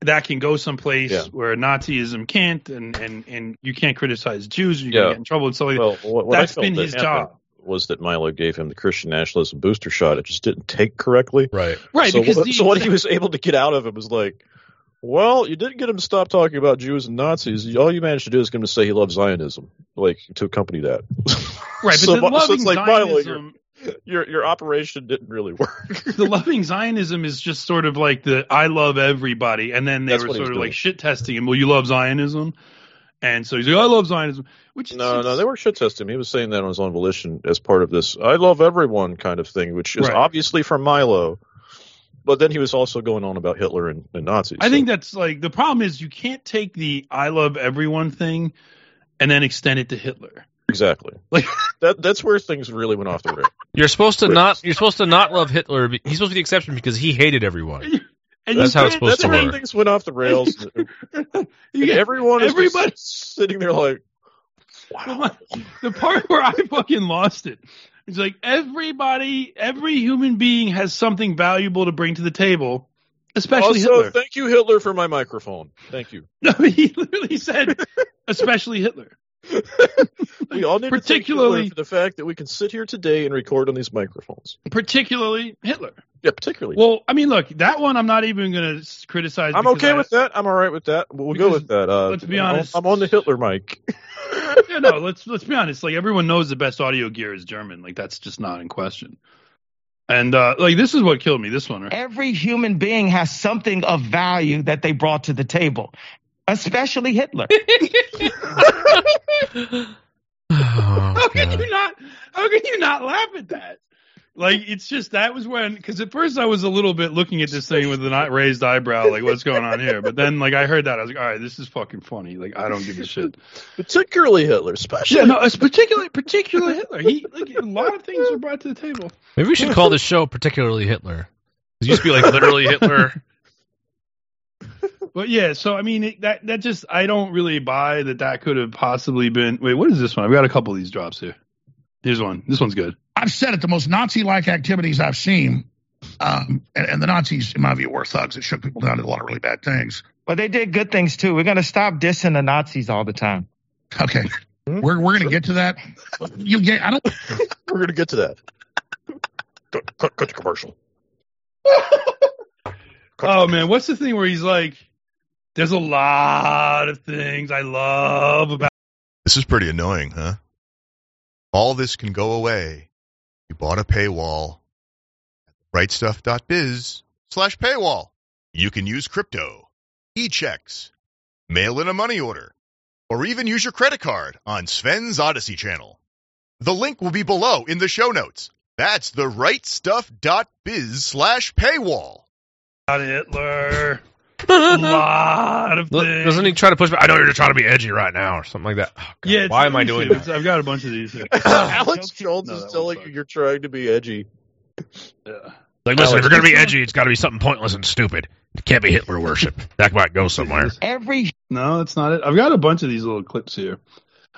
G: that can go someplace
F: Yeah.
G: where Nazism can't, and, and, and you can't criticize Jews. You're
F: Yeah.
G: gonna get in trouble and stuff like that.
F: Well, what, what
G: That's
F: I felt
G: been
F: that
G: his
F: happened
G: job.
F: Was that Milo gave him the Christian nationalism booster shot? It just didn't take correctly.
C: Right.
G: Right,
F: So,
G: because
F: what-
G: the-
F: so what he *laughs* was able to get out of it was like, well, you didn't get him to stop talking about Jews and Nazis. All you managed to do is get him to say he loves Zionism, like to accompany that.
G: Right, but *laughs*
F: so,
G: the
F: so it's like Milo, your,
G: Zionism,
F: your your operation didn't really work. *laughs*
G: the loving Zionism is just sort of like the I love everybody, and then they
F: That's
G: were sort of
F: doing.
G: like shit testing him. Well, you love Zionism, and so he's like, I love Zionism, which is
F: no, no, they were shit testing him. He was saying that on his own volition as part of this "I love everyone" kind of thing, which is
G: Right.
F: obviously from Milo. But then he was also going on about Hitler and, and Nazis.
G: I
F: so-
G: think that's like the problem is you can't take the I love everyone thing and then extend it to Hitler.
F: exactly
G: Like *laughs*
F: that. That's where things really went off the rails.
E: You're supposed to not. You're supposed to not love Hitler. He's supposed to be the exception because he hated everyone.
G: and
E: That's
G: you
E: how it's
G: can't-
E: supposed
F: That's
E: to
F: where
E: work.
F: things went off the rails. *laughs*
G: You get-
F: everyone is just
G: everybody-
F: sitting there like, wow.
G: the part where I fucking lost it. It's like everybody, every human being has something valuable to bring to the table, especially
F: also,
G: Hitler.
F: thank you, Hitler, for my microphone. Thank you. *laughs*
G: No, he literally said, especially Hitler.
F: We all need
G: particularly,
F: Hitler for the fact that we can sit here today and record on these microphones.
G: particularly Hitler.
F: Yeah, particularly.
G: Well, I mean, look, that one I'm not even going to criticize.
F: I'm okay
G: I-
F: with that. I'm all right with that. We'll we'll go with that. Uh,
G: let's be honest-
F: I'm on the Hitler mic. *laughs*
G: Yeah, no, let's let's be honest. Like everyone knows the best audio gear is German. Like that's just not in question. And uh like this is what killed me. This one, right?
J: Every human being has something of value that they brought to the table, especially Hitler. *laughs* *laughs*
E: Oh,
G: How can you not? How can you not laugh at that? Like it's just that was when because at first I was a little bit looking at this thing with an eye- raised eyebrow, like what's going on here. But then like I heard that I was like, all right, this is fucking funny. Like I don't give a shit.
F: particularly Hitler, especially.
G: Yeah, no, it's particularly particularly Hitler. He like a lot of things were brought to the table.
E: Maybe we should call this show particularly Hitler. It used to be like literally Hitler.
G: But yeah, so I mean it, that that just I don't really buy that that could have possibly been. Wait, what is this one? I've got a couple of these drops here. Here's one. This one's good.
K: I've said it, the most Nazi-like activities I've seen, um, and, and the Nazis, in my view, were thugs that shook people down to a lot of really bad things.
J: But they did good things too. We're going to stop dissing the Nazis all the time.
K: Okay, we're we're gonna get to that. You get, I don't. *laughs*
F: We're gonna get to that. Cut, cut, cut the commercial. *laughs*
G: Oh man, what's the thing where he's like, "There's a lot of things I love about."
L: This is pretty annoying, huh? All this can go away. You bought a paywall. At RightStuff.biz slash paywall. You can use crypto, e-checks, mail in a money order, or even use your credit card on Sven's Odysee channel. The link will be below in the show notes. That's the rightstuff.biz slash paywall.
G: Got Hitler. A lot of things.
E: Doesn't he try to push back? I know you're just trying to be edgy right now or something like that. Oh, God,
G: Yeah.
E: Why am I doing
G: see.
E: that?
G: I've got a bunch of these. *laughs*
F: Alex Jones
G: No,
F: is
G: that
F: telling you you're trying to be edgy.
G: Yeah.
C: Like, listen,
F: Alex,
C: if you're gonna be edgy, it's got to be something pointless and stupid. It can't be Hitler worship. *laughs* That might go somewhere.
J: Every
G: No, that's not it. I've got a bunch of these little clips here.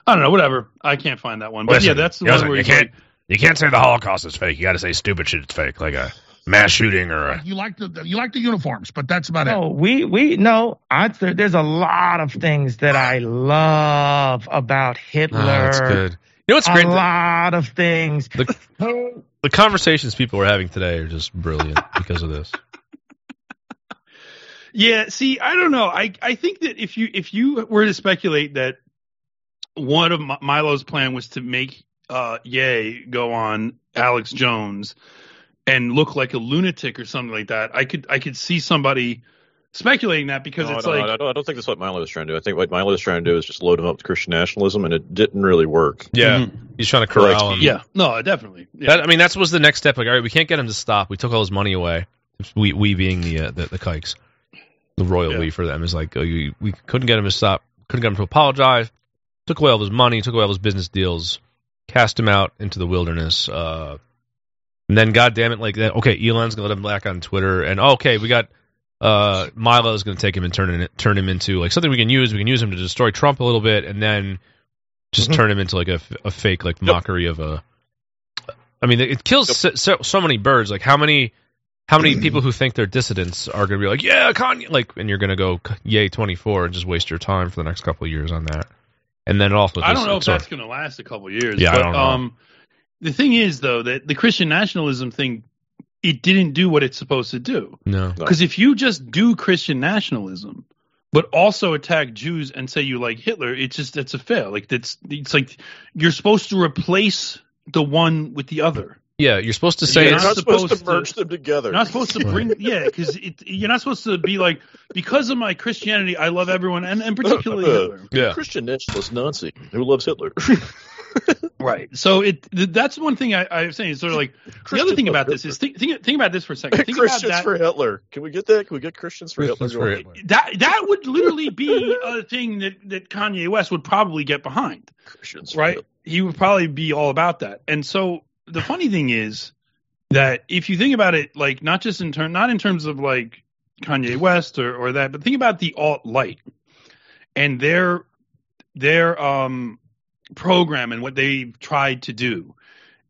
G: I don't know, whatever. I can't find that one. But
C: Listen,
G: yeah, that's the
C: listen,
G: one where
C: you can't
G: like,
C: you can't say the Holocaust is fake. You got to say stupid shit is fake, like a mass shooting or a.
K: You like the you like the uniforms, but that's about
J: no,
K: it.
J: we we no. I there- there's a lot of things that I love about Hitler.
E: Oh, that's good. You know what's great?
J: a lot of things.
E: The, the conversations people are having today are just brilliant *laughs* because of this.
G: Yeah, see, I don't know. I I think that if you if you were to speculate that one of Mi- Milo's plan was to make uh Ye go on Alex Jones and look like a lunatic or something like that, I could I could see somebody speculating that because
F: No,
G: it's
F: no,
G: like
F: I, don't, I don't think that's what Milo was trying to do. I think what Milo was trying to do is just load him up with Christian nationalism, and it didn't really work.
E: Yeah, he's trying to corral him.
G: yeah, no, definitely. Yeah.
E: That, I mean, that's was the next step. Like, all right, we can't get him to stop. We took all his money away. We, we being the uh, the, the kikes, the royal
G: Yeah.
E: we for them is like uh, you, we couldn't get him to stop. Couldn't get him to apologize. Took away all his money. Took away all his business deals. Cast him out into the wilderness. Uh, and then, God damn it, like that. Okay, Elon's gonna let him back on Twitter, and oh, okay, we got uh, Milo's gonna take him and turn it turn him into like something we can use. We can use him to destroy Trump a little bit, and then just turn him into like a, a fake like mockery of a. I mean, it kills so, so, so many birds. Like how many, how many people who think they're dissidents are going to be like, yeah, Kanye, like, and you're going to go yay twenty four and just waste your time for the next couple of years on that. And then it also,
G: I don't know if that's going to last a couple of years.
E: Yeah, I don't know.
G: Um, the thing is, though, that the Christian nationalism thing, it didn't do what it's supposed to do.
E: no,
G: Because if you just do Christian nationalism, but also attack Jews and say you like Hitler, it's just it's a fail. Like that's it's like you're supposed to replace the one with the other.
E: yeah, you're supposed to say
F: You're
G: not
F: not supposed,
G: supposed
F: to
G: to-
F: merge them together.
G: You're not supposed to bring yeah, because you're not supposed to be like because of my Christianity, I love everyone, and, and particularly *laughs* uh, Hitler.
E: yeah.
F: Christian nationalist Nazi who loves Hitler. *laughs*
G: Right. So it th- that's one thing I, I was saying. It's sort of like the other thing about this is think, think think about this for a second. Think about
F: Christians
G: that.
F: for Hitler. Can we get that? Can we get Christians for
E: Christians for
F: Hitler?
E: Hitler.
G: that that would literally be a thing that, that Kanye West would probably get behind,
F: Christians
G: right?
F: Hitler.
G: He would probably be all about that. And so the funny thing is that if you think about it, like not just in term, not in terms of like Kanye West or, or that, but think about the alt light and their their um program and what they tried to do.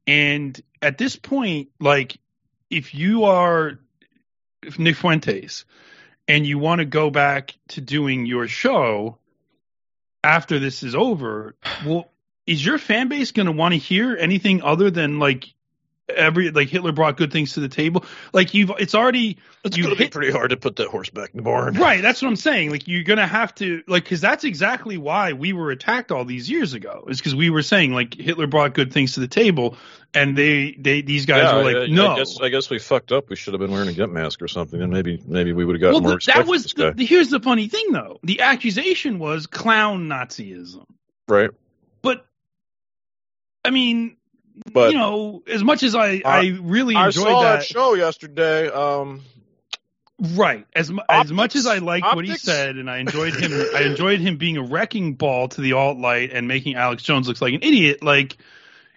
G: And at this point, like if you are if Nick Fuentes and you want to go back to doing your show after this is over, well, is your fan base going to want to hear anything other than like every like Hitler brought good things to the table? Like you've it's already
F: It's going to be pretty hard to put that horse back in the barn.
G: Right, that's what I'm saying. Like you're gonna have to like because that's exactly why we were attacked all these years ago. Is because we were saying like Hitler brought good things to the table, and they they these guys
F: Yeah,
G: were like
F: I,
G: no.
F: I guess, I guess we fucked up. We should have been wearing a gut mask or something, and maybe maybe we would have gotten
G: well,
F: more
G: th-
F: respect
G: that was the, the- here's the funny thing though. The accusation was clown Nazism,
F: right?
G: but I mean,
F: But
G: you know, as much as I I really
F: I
G: enjoyed
F: saw
G: that,
F: that show yesterday. Um,
G: Right. As mu- as much as I
F: Optics-
G: liked what he said, and I enjoyed him, I enjoyed him being a wrecking ball to the alt light and making Alex Jones look like an idiot. Like,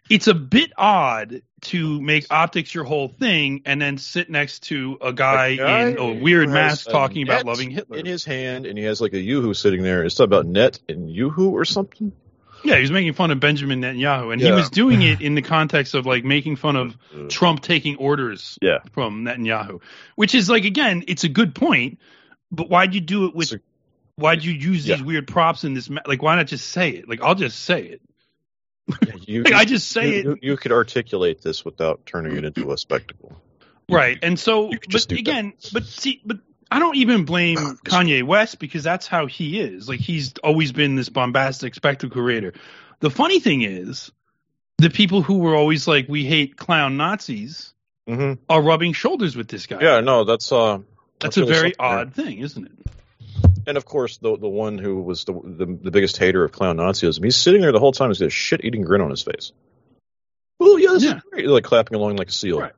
G: it's a bit odd to make optics your whole thing and then sit next to a guy, in a weird mask talking about loving Hitler.
F: in his hand, and he has like a yoo-hoo sitting there. It's about net and yoo-hoo or something.
G: Yeah, he was making fun of Benjamin Netanyahu, and he was doing it *laughs* in the context of like making fun of mm-hmm. Trump taking orders
F: Yeah.
G: from Netanyahu, which is like again, it's a good point, but why'd you do it with? Why'd you use these weird props in this? Like, why not just say it? Like, I'll just say it.
F: You, *laughs*
G: Like, I just say
F: you,
G: it.
F: You, you could articulate this without turning it into a spectacle.
G: Right. And so, but
F: do that.
G: again, but see, but I don't even blame Kanye West because that's how he is. Like he's always been this bombastic spectacle creator. The funny thing is, the people who were always like, we hate clown Nazis
F: Mm-hmm.
G: are rubbing shoulders with this guy.
F: Yeah, no, that's uh,
G: That's a
F: really
G: very
F: something there.
G: odd thing, isn't it?
F: And of course, the the one who was the the, the biggest hater of clown Nazism, he's sitting there the whole time. He's got a shit eating grin on his face. Well, yeah, this is great. Like clapping along like a seal.
G: Right.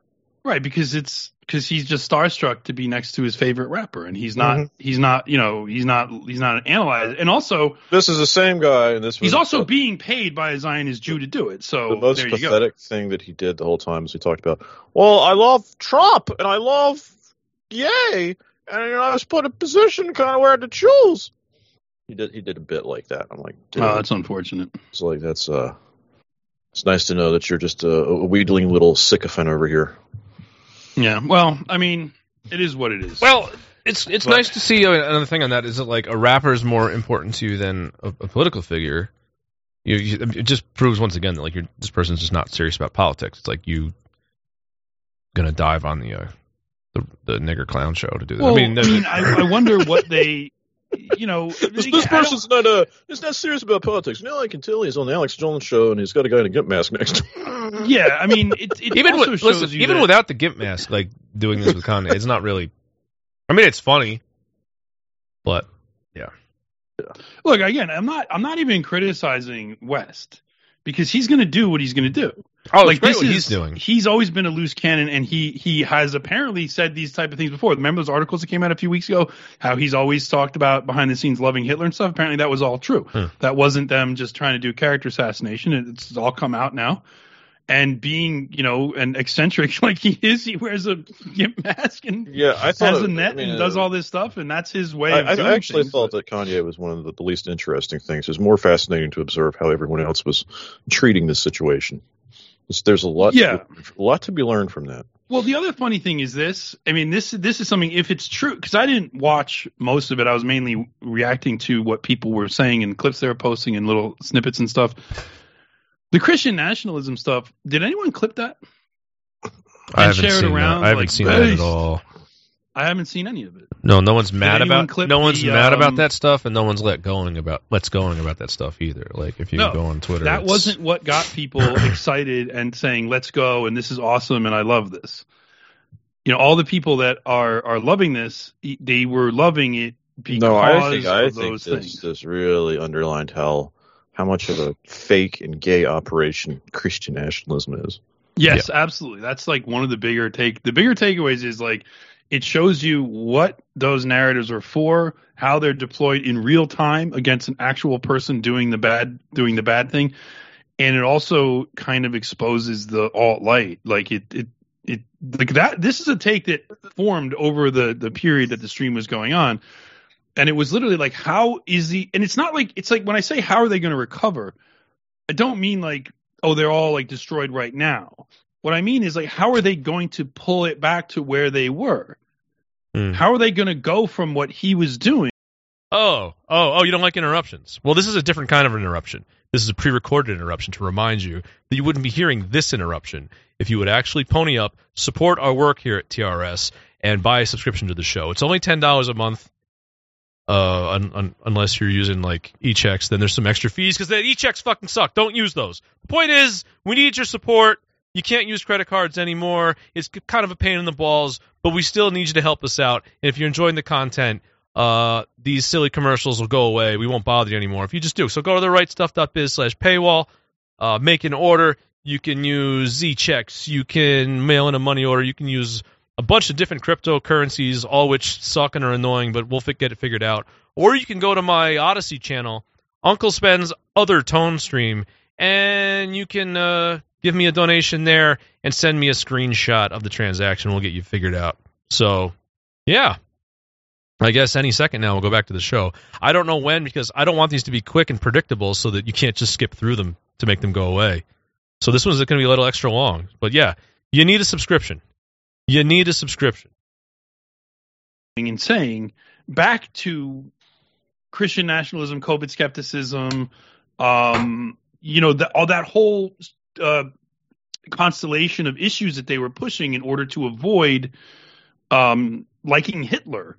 G: Right, because it's because he's just starstruck to be next to his favorite rapper, and he's not.
F: Mhm.
G: He's not. You know, he's not. He's not an analyzer, and also
F: This is the same guy, and this
G: he's
F: was
G: also being paid by a Zionist Jew to do it. So
F: the most
G: there you go.
F: pathetic thing that he did the whole time is we talked about. Well, I love Trump and I love Ye, and you know, I was put in a position kind of where I had to choose. He did. He did a bit like that. I'm like, dude,
G: Oh, that's unfortunate.
F: it's like that's uh, it's nice to know that you're just a, a wheedling little sycophant over here.
G: Yeah. Well, I mean, it is what it is.
E: Well, it's it's
G: But-
E: nice to see another thing on that is that like a rapper is more important to you than a, a political figure. You, you, it just proves once again that like you're, this person's just not serious about politics. It's like you gonna dive on the uh, the, the nigger clown show to do that.
G: Well,
E: I mean,
G: I, mean, I, I wonder what they, *laughs* you know, *laughs*
F: This, this person's not uh, is not serious about politics. You know, I can tell he's on the Alex Jones show and he's got a guy in a gimp mask next. *laughs*
G: Yeah, I mean, it, it
E: even
G: also
E: with,
G: shows
E: listen,
G: you
E: even
G: that-
E: without the gimp mask, like doing this with Kanye, it's not really. I mean, it's funny, but yeah.
G: Look, again, I'm not. I'm not even criticizing West because he's going to do what he's going to do.
E: Oh,
G: like this
E: what
G: is,
E: he's doing.
G: He's always been a loose cannon, and he he has apparently said these type of things before. Remember those articles that came out a few weeks ago? How he's always talked about behind the scenes loving Hitler and stuff. Apparently, that was all true.
E: Hmm.
G: That wasn't them just trying to do character assassination. It's all come out now. And being, you know, an eccentric *laughs* like he is, he wears a gimp mask and
F: Yeah, I thought
G: has
F: it-
G: a net
F: I mean,
G: and does all this stuff, and that's his way
F: I,
G: of
F: I actually
G: things.
F: thought that Kanye was one of the, the least interesting things. It was more fascinating to observe how everyone else was treating this situation. It's- there's a lot,
G: Yeah.
F: a lot to be learned from that.
G: Well, the other funny thing is this. I mean, this this is something. If it's true, because I didn't watch most of it, I was mainly reacting to what people were saying and clips they were posting and little snippets and stuff. The Christian nationalism stuff. Did anyone clip that?
E: I haven't
G: share it
E: seen
G: around,
E: that. I haven't
G: like,
E: seen that at all.
G: I haven't seen any of it.
E: No, no one's mad about no one's
G: the,
E: mad about
G: um,
E: that stuff, and no one's let going about let's going about that stuff either. Like if you
G: No,
E: go on Twitter,
G: That
E: it's-
G: wasn't what got people *coughs* excited and saying, "Let's go!" and this is awesome, and I love this. You know, all the people that are are loving this, e- they were loving it because
F: no, I think I
G: of
F: think
G: those
F: this
G: things.
F: this really underlined how how much of a fake and gay operation Christian nationalism is.
G: Yes, absolutely. That's like one of the bigger take. The bigger takeaways is like it shows you what those narratives are for, how they're deployed in real time against an actual person doing the bad doing the bad thing, and it also kind of exposes the alt light. Like it it it like that. This is a take that formed over the the period that the stream was going on. And it was literally like, how is the? And it's not like it's like when I say how are they going to recover, I don't mean like oh they're all like destroyed right now. What I mean is like how are they going to pull it back to where they were?
E: Hmm.
G: How are they going to go from what he was doing?
E: Oh, oh, oh! You don't like interruptions? Well, this is a different kind of interruption. This is a pre-recorded interruption to remind you that you wouldn't be hearing this interruption if you would actually pony up, support our work here at TRS, and buy a subscription to the show. It's only ten dollars a month. Uh, un, un, unless you're using like e-checks, then there's some extra fees because the e-checks fucking suck. Don't use those. The point is, we need your support. You can't use credit cards anymore. It's kind of a pain in the balls, but we still need you to help us out. And if you're enjoying the content, uh, these silly commercials will go away. We won't bother you anymore if you just do. So go to the rightstuff.biz slash paywall, uh, make an order. You can use Z checks. You can mail in a money order. You can use a bunch of different cryptocurrencies, all which suck and are annoying, but we'll get it figured out. Or you can go to my Odysee channel, Uncle Sven's other tone stream, and you can uh, give me a donation there and send me a screenshot of the transaction. We'll get you figured out. So, yeah. I guess any second now we'll go back to the show. I don't know when because I don't want these to be quick and predictable so that you can't just skip through them to make them go away. So this one's going to be a little extra long. But yeah, you need a subscription. You need a subscription.
G: and saying back to Christian nationalism, COVID skepticism, um, you know, the, all that whole uh, constellation of issues that they were pushing in order to avoid um, liking Hitler.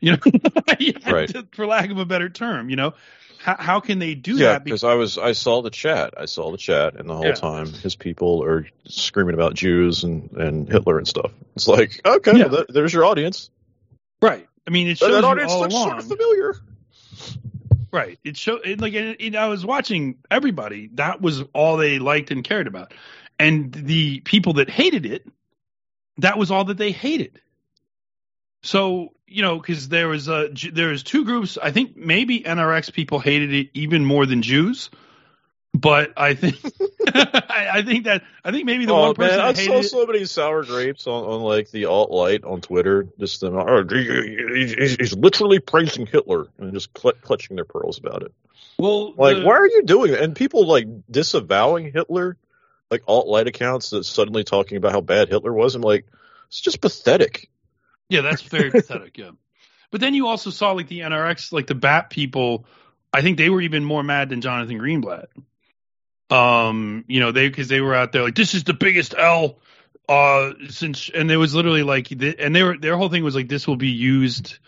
G: You know, *laughs*
F: Right.
G: for lack of a better term, you know, how, how can they do
F: yeah,
G: that?
F: because I was I saw the chat. I saw the chat, and the whole
G: Yeah.
F: time his people are screaming about Jews and, and Hitler and stuff. It's like okay,
G: Yeah.
F: well, that, there's your audience.
G: Right. I mean, it
F: That-
G: shows
F: that
G: you
F: audience looks sort of familiar.
G: Right. It showed it, like and, and I was watching everybody. That was all they liked and cared about. And the people that hated it that was all that they hated. So you know, because there was a there was two groups. I think maybe NRX people hated it even more than Jews. But I think *laughs* I, I think that I think maybe the
F: oh
G: one person
F: man, I saw
G: it,
F: so many sour grapes on, on like the alt light on Twitter. Just them, oh, he- he- he's, he's literally praising Hitler and just cl- clutching their pearls about it.
G: well,
F: Like,
G: the-
F: why are you doing that? And people like disavowing Hitler, like alt light accounts that suddenly talking about how bad Hitler was. I'm like, it's just pathetic.
G: Yeah, that's very pathetic. Yeah, but then you also saw like the NRX, like the BAP people. I think they were even more mad than Jonathan Greenblatt. Um, you know, they because they were out there like this is the biggest L uh since, and there was literally like, and they were their whole thing was like this will be used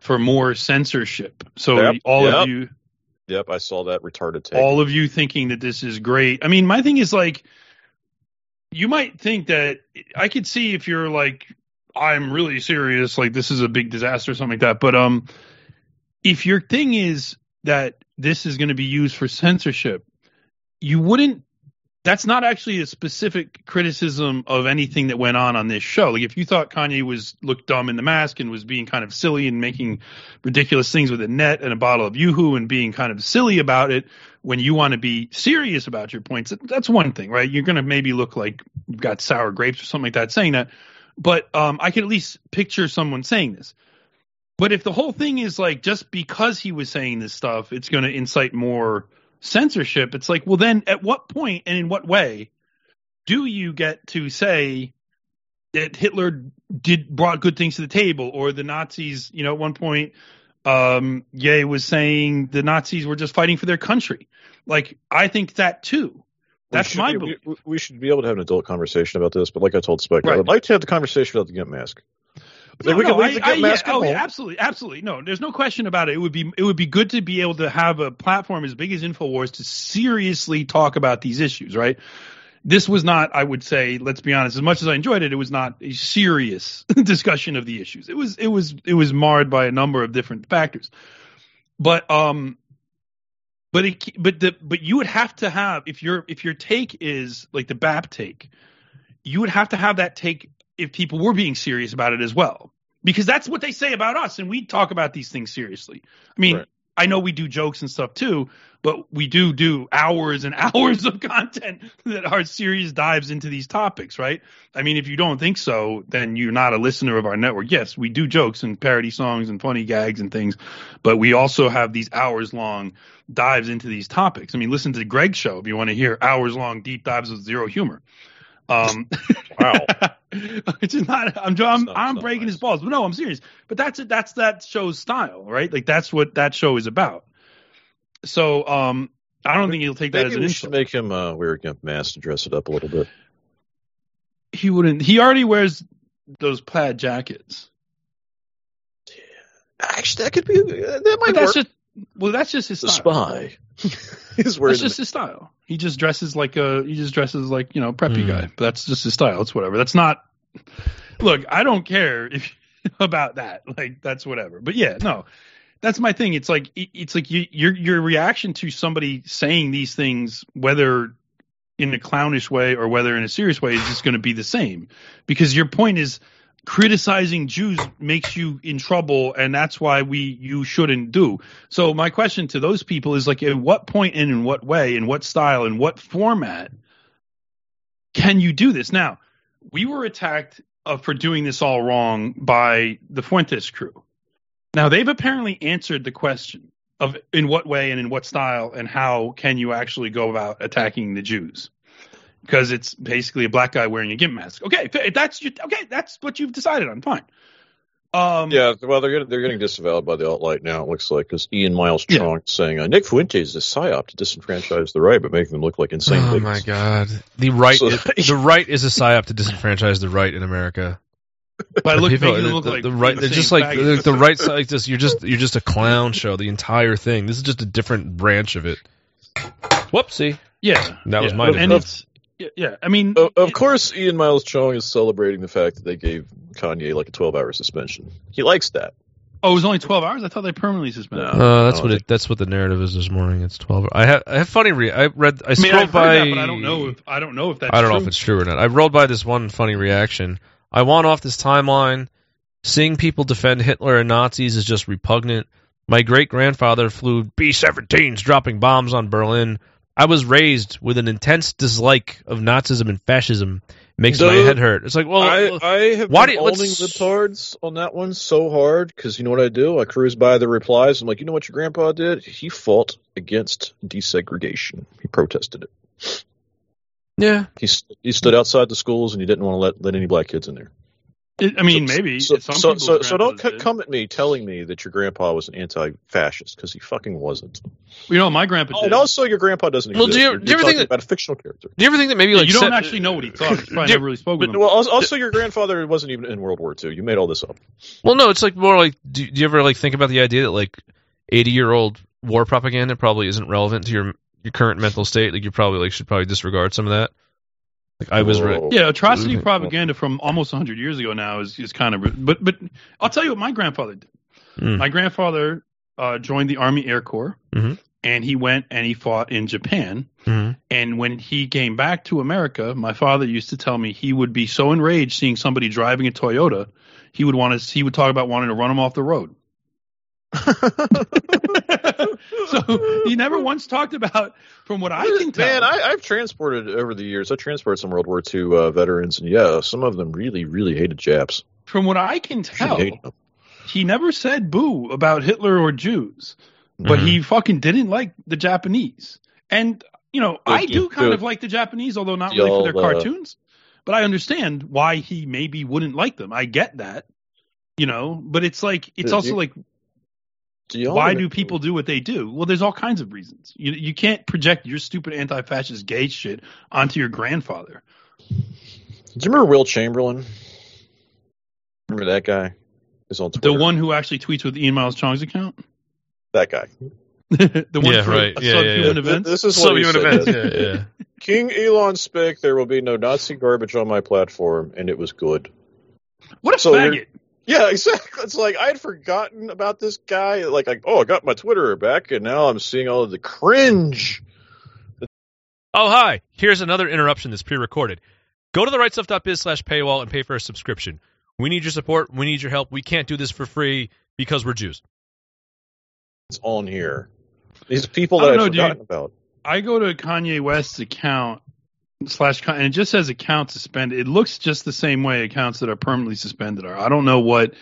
G: for more censorship. So
F: Yep,
G: all
F: yep.
G: of you,
F: Yep, I saw that retarded take.
G: all of you thinking that this is great. I mean, my thing is like, you might think that I could see if you're like, I'm really serious, like this is a big disaster or something like that. But um, if your thing is that this is going to be used for censorship, you wouldn't. That's not actually a specific criticism of anything that went on on this show. Like if you thought Kanye was looked dumb in the mask and was being kind of silly and making ridiculous things with a net and a bottle of YooHoo and being kind of silly about it when you want to be serious about your points, that's one thing, right? You're going to maybe look like you've got sour grapes or something like that saying that. But um, I can at least picture someone saying this. But if the whole thing is like just because he was saying this stuff, it's going to incite more censorship, it's like, well, then at what point and in what way do you get to say that Hitler did brought good things to the table or the Nazis, you know, at one point, um, Ye was saying the Nazis were just fighting for their country. Like, I think that too. That's
F: should
G: my belief.
F: we, we should be able to have an adult conversation about this, but like I told Spectre,
G: Right.
F: I'd like to have the conversation about the Gimp mask.
G: No,
F: we
G: no,
F: can leave the
G: I- I- yeah, oh, yeah, absolutely, absolutely. No, there's no question about it. It would be it would be good to be able to have a platform as big as Infowars to seriously talk about these issues, right? This was not, I would say, let's be honest. As much as I enjoyed it, it was not a serious *laughs* discussion of the issues. It was it was it was marred by a number of different factors. But um, but it but the but you would have to have if your if your take is like the BAP take, you would have to have that take if people were being serious about it as well. Because that's what they say about us, and we talk about these things seriously. I mean,
F: Right.
G: I know we do jokes and stuff too, but we do do hours and *laughs* hours of content that are serious dives into these topics, right? I mean, if you don't think so, then you're not a listener of our network. Yes, we do jokes and parody songs and funny gags and things, but we also have these hours long dives into these topics. I mean, listen to Greg's show if you want to hear hours long deep dives with zero humor. Um, *laughs*
F: Wow.
G: it's not. I'm I'm,
F: not-
G: I'm
F: not
G: breaking
F: nice.
G: his balls, but no, I'm serious. But that's it. That's that show's style, right? Like that's what that show is about. So um, I don't think he'll take that
F: Maybe
G: as an
F: we
G: insult.
F: should make him uh, wear a Gimp mask to dress it up a little bit.
G: he wouldn't. He already wears those plaid jackets.
F: Actually, that could be uh, that might
G: But that's
F: work.
G: just well, that's just his
F: the
G: style.
F: spy. *laughs* He's wearing
G: That's just his style. He just dresses like a he just dresses like, you know, preppy
E: Hmm.
G: guy. But that's just his style. It's whatever. That's not Look, I don't care if *laughs* about that. Like that's whatever. But yeah, no. That's my thing. It's like it- it's like you, your your reaction to somebody saying these things whether in a clownish way or whether in a serious way is just going to be the same because your point is criticizing Jews makes you in trouble and that's why we you shouldn't do. So my question to those people is like at what point and in what way, in what style, in what format can you do this? Now, we were attacked uh, for doing this all wrong by the Fuentes crew. Now, they've apparently answered the question of in what way and in what style and how can you actually go about attacking the Jews because it's basically a black guy wearing a gimp mask. Okay, that's you, okay, that's what you've decided on. Fine. Um,
F: Yeah, well, they're getting, they're getting disavowed by the alt right now. It looks like because Ian Miles
G: Yeah.
F: Chong saying uh, Nick Fuentes is a psyop to disenfranchise the right, but making them look like insane.
E: Oh
F: bigots.
E: my god. The right
F: So-
E: is, *laughs* the right is a psyop to disenfranchise the right in America.
G: by look,
E: People-
G: making them look
E: the-
G: like
E: the right they're just like
G: faggots.
E: the, the right side like this you're just you're just a clown show the entire thing. This is just a different branch of it. Whoopsie.
G: Yeah,
E: That was my
G: and
E: defense.
G: it's yeah, yeah. I mean,
F: Of, of course, Ian Miles Chong is celebrating the fact that they gave Kanye like a 12 hour suspension. He likes that.
G: oh, it was only twelve hours. I thought they permanently suspended.
F: No.
E: Uh, that's
F: I
E: what it. That's what the narrative is this morning. It's twelve. I have. I have funny. Re- I read. I
G: I mean,
E: scrolled
G: I've
E: by.
G: that, but I don't know if I don't know if that's.
E: I don't know if it's true or not. I rolled by this one funny reaction I want off this timeline. Seeing people defend Hitler and Nazis is just repugnant. My great grandfather flew B 17s dropping bombs on Berlin. I was raised with an intense dislike of Nazism and fascism. It makes my head hurt. It's like, well,
F: I, I have
E: why
F: been
E: do
F: owning
E: let's,
F: libtards on that one so hard because you know what I do? I cruise by the replies. I'm like, you know what your grandpa did? He fought against desegregation. He protested it.
E: yeah,
F: He he stood outside the schools and he didn't want to let let any black kids in there.
G: It, I mean,
F: So-
G: maybe
F: So
G: some
F: so so, so don't c-
G: did.
F: come at me telling me that your grandpa was an anti-fascist because he fucking wasn't.
G: You know, my grandpa
F: Oh, and also, your grandpa doesn't
E: Well,
F: exist.
E: do you-
F: You're-
E: do you ever think that-
F: about a fictional character?
E: do you ever think that maybe like
G: you don't
E: se-
G: actually know what he thought. You probably
E: Do-
G: never really spoke with
F: But
G: him.
F: well, also, also your grandfather wasn't even in World War II. You made all this up.
E: Well, no, it's like more like, do, do you ever like think about the idea that like eighty year old war propaganda probably isn't relevant to your your current mental state? Like you probably like should probably disregard some of that. Like I was, re-
G: Yeah, atrocity propaganda from almost 100 years ago now is, is kind of. But but I'll tell you what my grandfather did.
E: Mm.
G: My grandfather uh, joined the Army Air Corps,
E: Mhm.
G: and he went and he fought in Japan.
E: Mhm.
G: And when he came back to America, my father used to tell me he would be so enraged seeing somebody driving a Toyota, he would want to. He would talk about wanting to run him off the road. *laughs* *laughs* *laughs* so he never once talked about, from what I can tell.
F: Man, I, I've transported over the years. I transported some World War II uh, veterans, and yeah, some of them really, really hated Japs.
G: from what I can tell, he never said boo about Hitler or Jews, but
F: Mm-hmm.
G: he fucking didn't like the Japanese. And you know, I do kind of like the Japanese, although not really for their
F: uh,
G: cartoons. But I understand why he maybe wouldn't like them. I get that, you know. But it's like it's also
F: you-
G: like why do people do what they do? Well, there's all kinds of reasons. You you can't project your stupid anti-fascist gay shit onto your grandfather.
F: Do you remember Will Chamberlain? Remember that guy? Is on Twitter.
G: The one who actually tweets with Ian Miles Chong's account,
F: that guy. *laughs*
G: the one
E: Yeah, right. Yeah, yeah,
G: subhuman
E: yeah.
G: events.
F: This is what he
E: Subhuman
F: said.
E: events. Yeah, yeah. *laughs*
F: King Elon spake, there will be no Nazi garbage on my platform, and it was good.
G: What a
F: So you're-
G: faggot!
F: Yeah, exactly. It's like I had forgotten about this guy. Like, like, oh, I got my Twitter back, and now I'm seeing all of the cringe.
E: Oh, hi. Here's another interruption that's pre-recorded. Go to the rightstuff.biz slash paywall and pay for a subscription. We need your support. We need your help. We can't do this for free because we're Jews.
F: It's on here. These people
G: I
F: that
G: don't
F: I've
G: know, dude.
F: about.
G: I go to Kanye West's account slash con- and it just says account suspended. It looks just the same way accounts that are permanently suspended are. I don't know what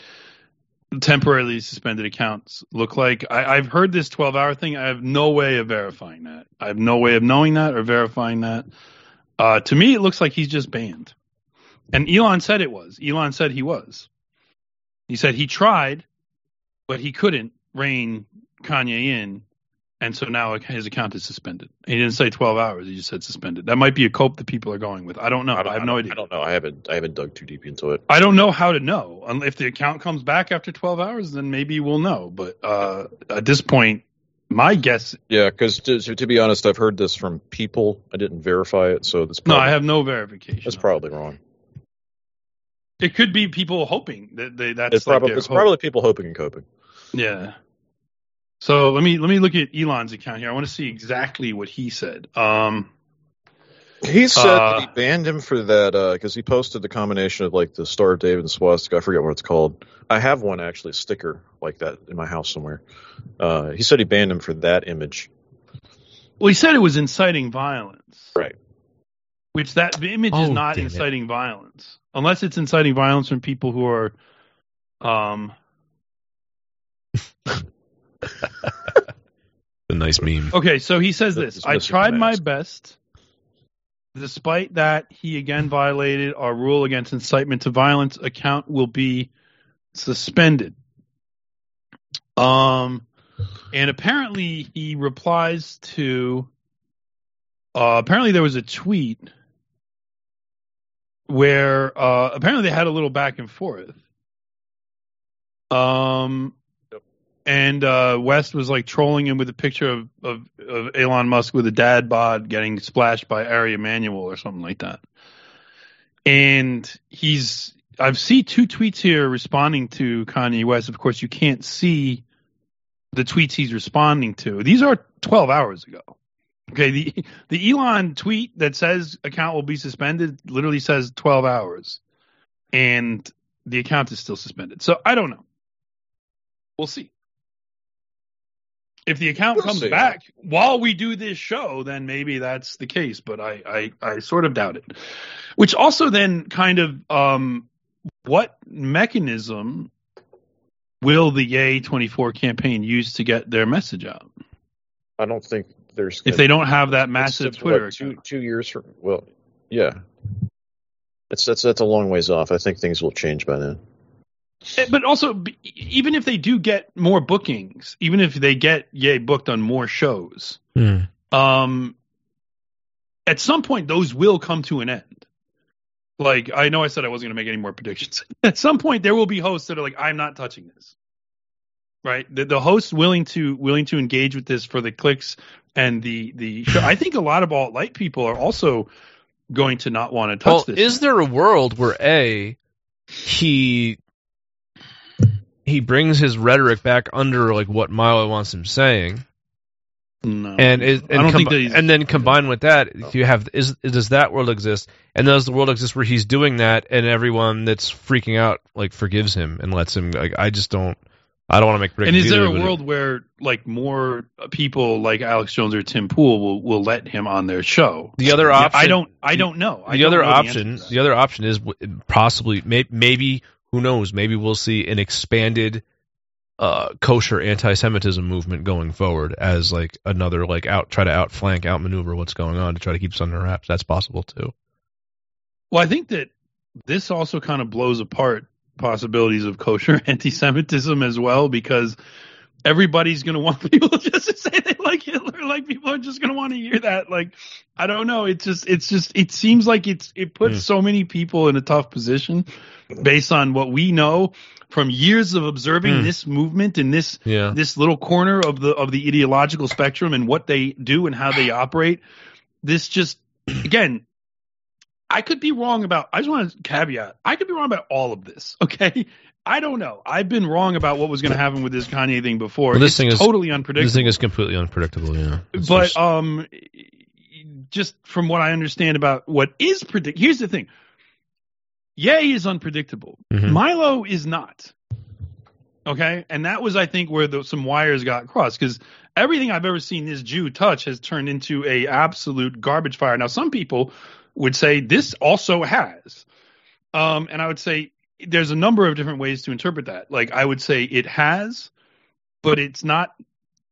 G: temporarily suspended accounts look like. I, I've heard this 12 hour thing. I have no way of verifying that. I have no way of knowing that or verifying that. Uh, to me, it looks like he's just banned. And Elon said it was. Elon said he was. He said he tried, but he couldn't rein Kanye in and so now his account is suspended. He didn't say 12 hours; he just said suspended. That might be a cope that people are going with. I don't know. I,
F: don't-
G: have no idea.
F: I don't know. I haven't. I haven't dug too deep into it.
G: I don't know how to know. If the account comes back after 12 hours, then maybe we'll know. But uh, at this point, my guess.
F: Yeah, because to, to be honest, I've heard this from people. I didn't verify it, so that's
G: No, I have no verification.
F: that's probably wrong.
G: It could be people hoping that they. That's
F: It's
G: like
F: probably it's
G: hope.
F: probably people hoping and coping.
G: Yeah. So let me let me look at Elon's account here. I want to see exactly what he said. Um,
F: He said
G: Uh,
F: that he banned him for that because he posted the combination of like the Star of David and swastika. I forget what it's called. I have one actually, a sticker like that in my house somewhere. Uh, he said he banned him for that image.
G: well, he said it was inciting violence.
F: Right.
G: Which that the image is
E: Oh,
G: not
E: damn it.
G: inciting violence, unless it's inciting violence from people who are, um, *laughs* *laughs*
E: A nice meme.
G: Okay, so he says
F: This
G: this. I tried my best. Despite that, he again violated our rule against incitement to violence. Account will be suspended. Um, and apparently he replies to. Uh, apparently there was a tweet where uh, apparently they had a little back and forth. Um, and uh, West was like trolling him with a picture of, of, of Elon Musk with a dad bod getting splashed by Ari Emanuel or something like that. And he's I've seen two tweets here responding to Kanye West. Of course, you can't see the tweets he's responding to. These are 12 hours ago. Okay, the the Elon tweet that says account will be suspended literally says 12 hours. and the account is still suspended. So I don't know. We'll see. If the account
F: We'll
G: comes back while we do this show, then maybe that's the case. But I, I, I sort of doubt it. Which also then kind of um, what mechanism will the Ye 24 campaign use to get their message out?
F: I don't think there's
G: If they don't have that massive Twitter
F: two two years from well, yeah. It's that's that's a long ways off. I think things will change by then.
G: Eh, But also, even if they do get more bookings, even if they get Ye booked on more shows,
E: Hmm.
G: um, at some point those will come to an end. Like I know I said I wasn't going to make any more predictions. *laughs* at some point there will be hosts that are like, I'm not touching this. Right, the, the hosts willing to willing to engage with this for the clicks and the the show. I think a lot of alt light people are also going to not want to touch
E: Well,
G: this.
E: is there a world where a he he brings his rhetoric back under like what Milo wants him saying,
G: no,
E: and is, and,
G: I don't think that
E: and then combined with that, you have is does that world exist? And does the world exist where he's doing that and everyone that's freaking out like forgives him and lets him? Like I just don't. I don't want to make
G: And is there a world where like more people like Alex Jones or Tim Pool will, will let him on their show?
E: The other option,
G: I don't. I don't know. I
E: the
G: don't
E: other
G: know
E: option,
G: to
E: the, other option is possibly may, maybe who knows? Maybe we'll see an expanded uh, kosher anti-Semitism movement going forward as like another like out try to outflank, outmaneuver what's going on to try to keep us under wraps. That's possible too.
G: Well, I think that this also kind of blows apart possibilities of kosher *laughs* anti-Semitism as well because everybody's going to want *laughs* people just to say they like Hitler. Like people are just going to want to hear that. Like I don't know. It's just it's just it seems like it's it puts
E: Hmm.
G: so many people in a tough position based on what we know from years of observing
E: Hmm.
G: this movement and this
E: Yeah.
G: this little corner of the of the ideological spectrum and what they do and how they operate. This just *clears throat* again, I could be wrong about. I just want to caveat. I could be wrong about all of this. *laughs* Okay, I don't know. I've been wrong about what was going to happen with this Kanye thing before.
E: Well, this
G: it's
E: thing is
G: totally unpredictable.
E: This thing is completely unpredictable. Yeah, It's
G: but
E: just-
G: um, just from what I understand about what is predict. Here's the thing. Ye is unpredictable.
E: Mhm.
G: Milo is not. Okay, and that was I think where the, some wires got crossed because everything I've ever seen this Jew touch has turned into a absolute garbage fire. Now some people would say this also has, um, and I would say there's a number of different ways to interpret that. Like I would say it has, but it's not.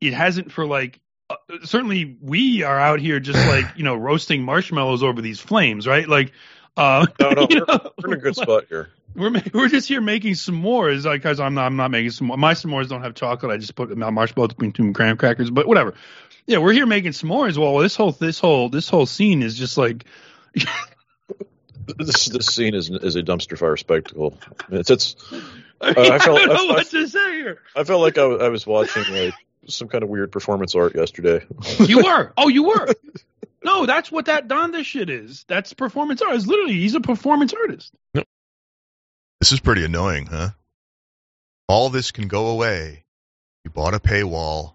G: It hasn't for like. Uh, certainly, we are out here just like *sighs* you know roasting marshmallows over these flames, right? Like, uh,
F: No, no, *laughs* we're,
G: know,
F: we're in a good spot here.
G: we're we're just here making s'mores, like because I'm not I'm not making s'mores. My s'mores don't have chocolate. I just put marshmallows between two graham crackers, but whatever. Yeah, we're here making s'mores. Well, this whole this whole this whole scene is just like *laughs*
F: This this scene is is a dumpster fire spectacle. It's it's. *laughs*
G: I,
F: Uh, I felt-
G: don't know
F: I- I-
G: what to say here.
F: I felt like I, I was watching like some kind of weird performance art yesterday. *laughs*
G: You were. Oh, you were. *laughs* No, that's what that Donda shit is. That's performance art. It's literally he's a performance artist.
L: This is pretty annoying, huh? All this can go away. You bought a paywall.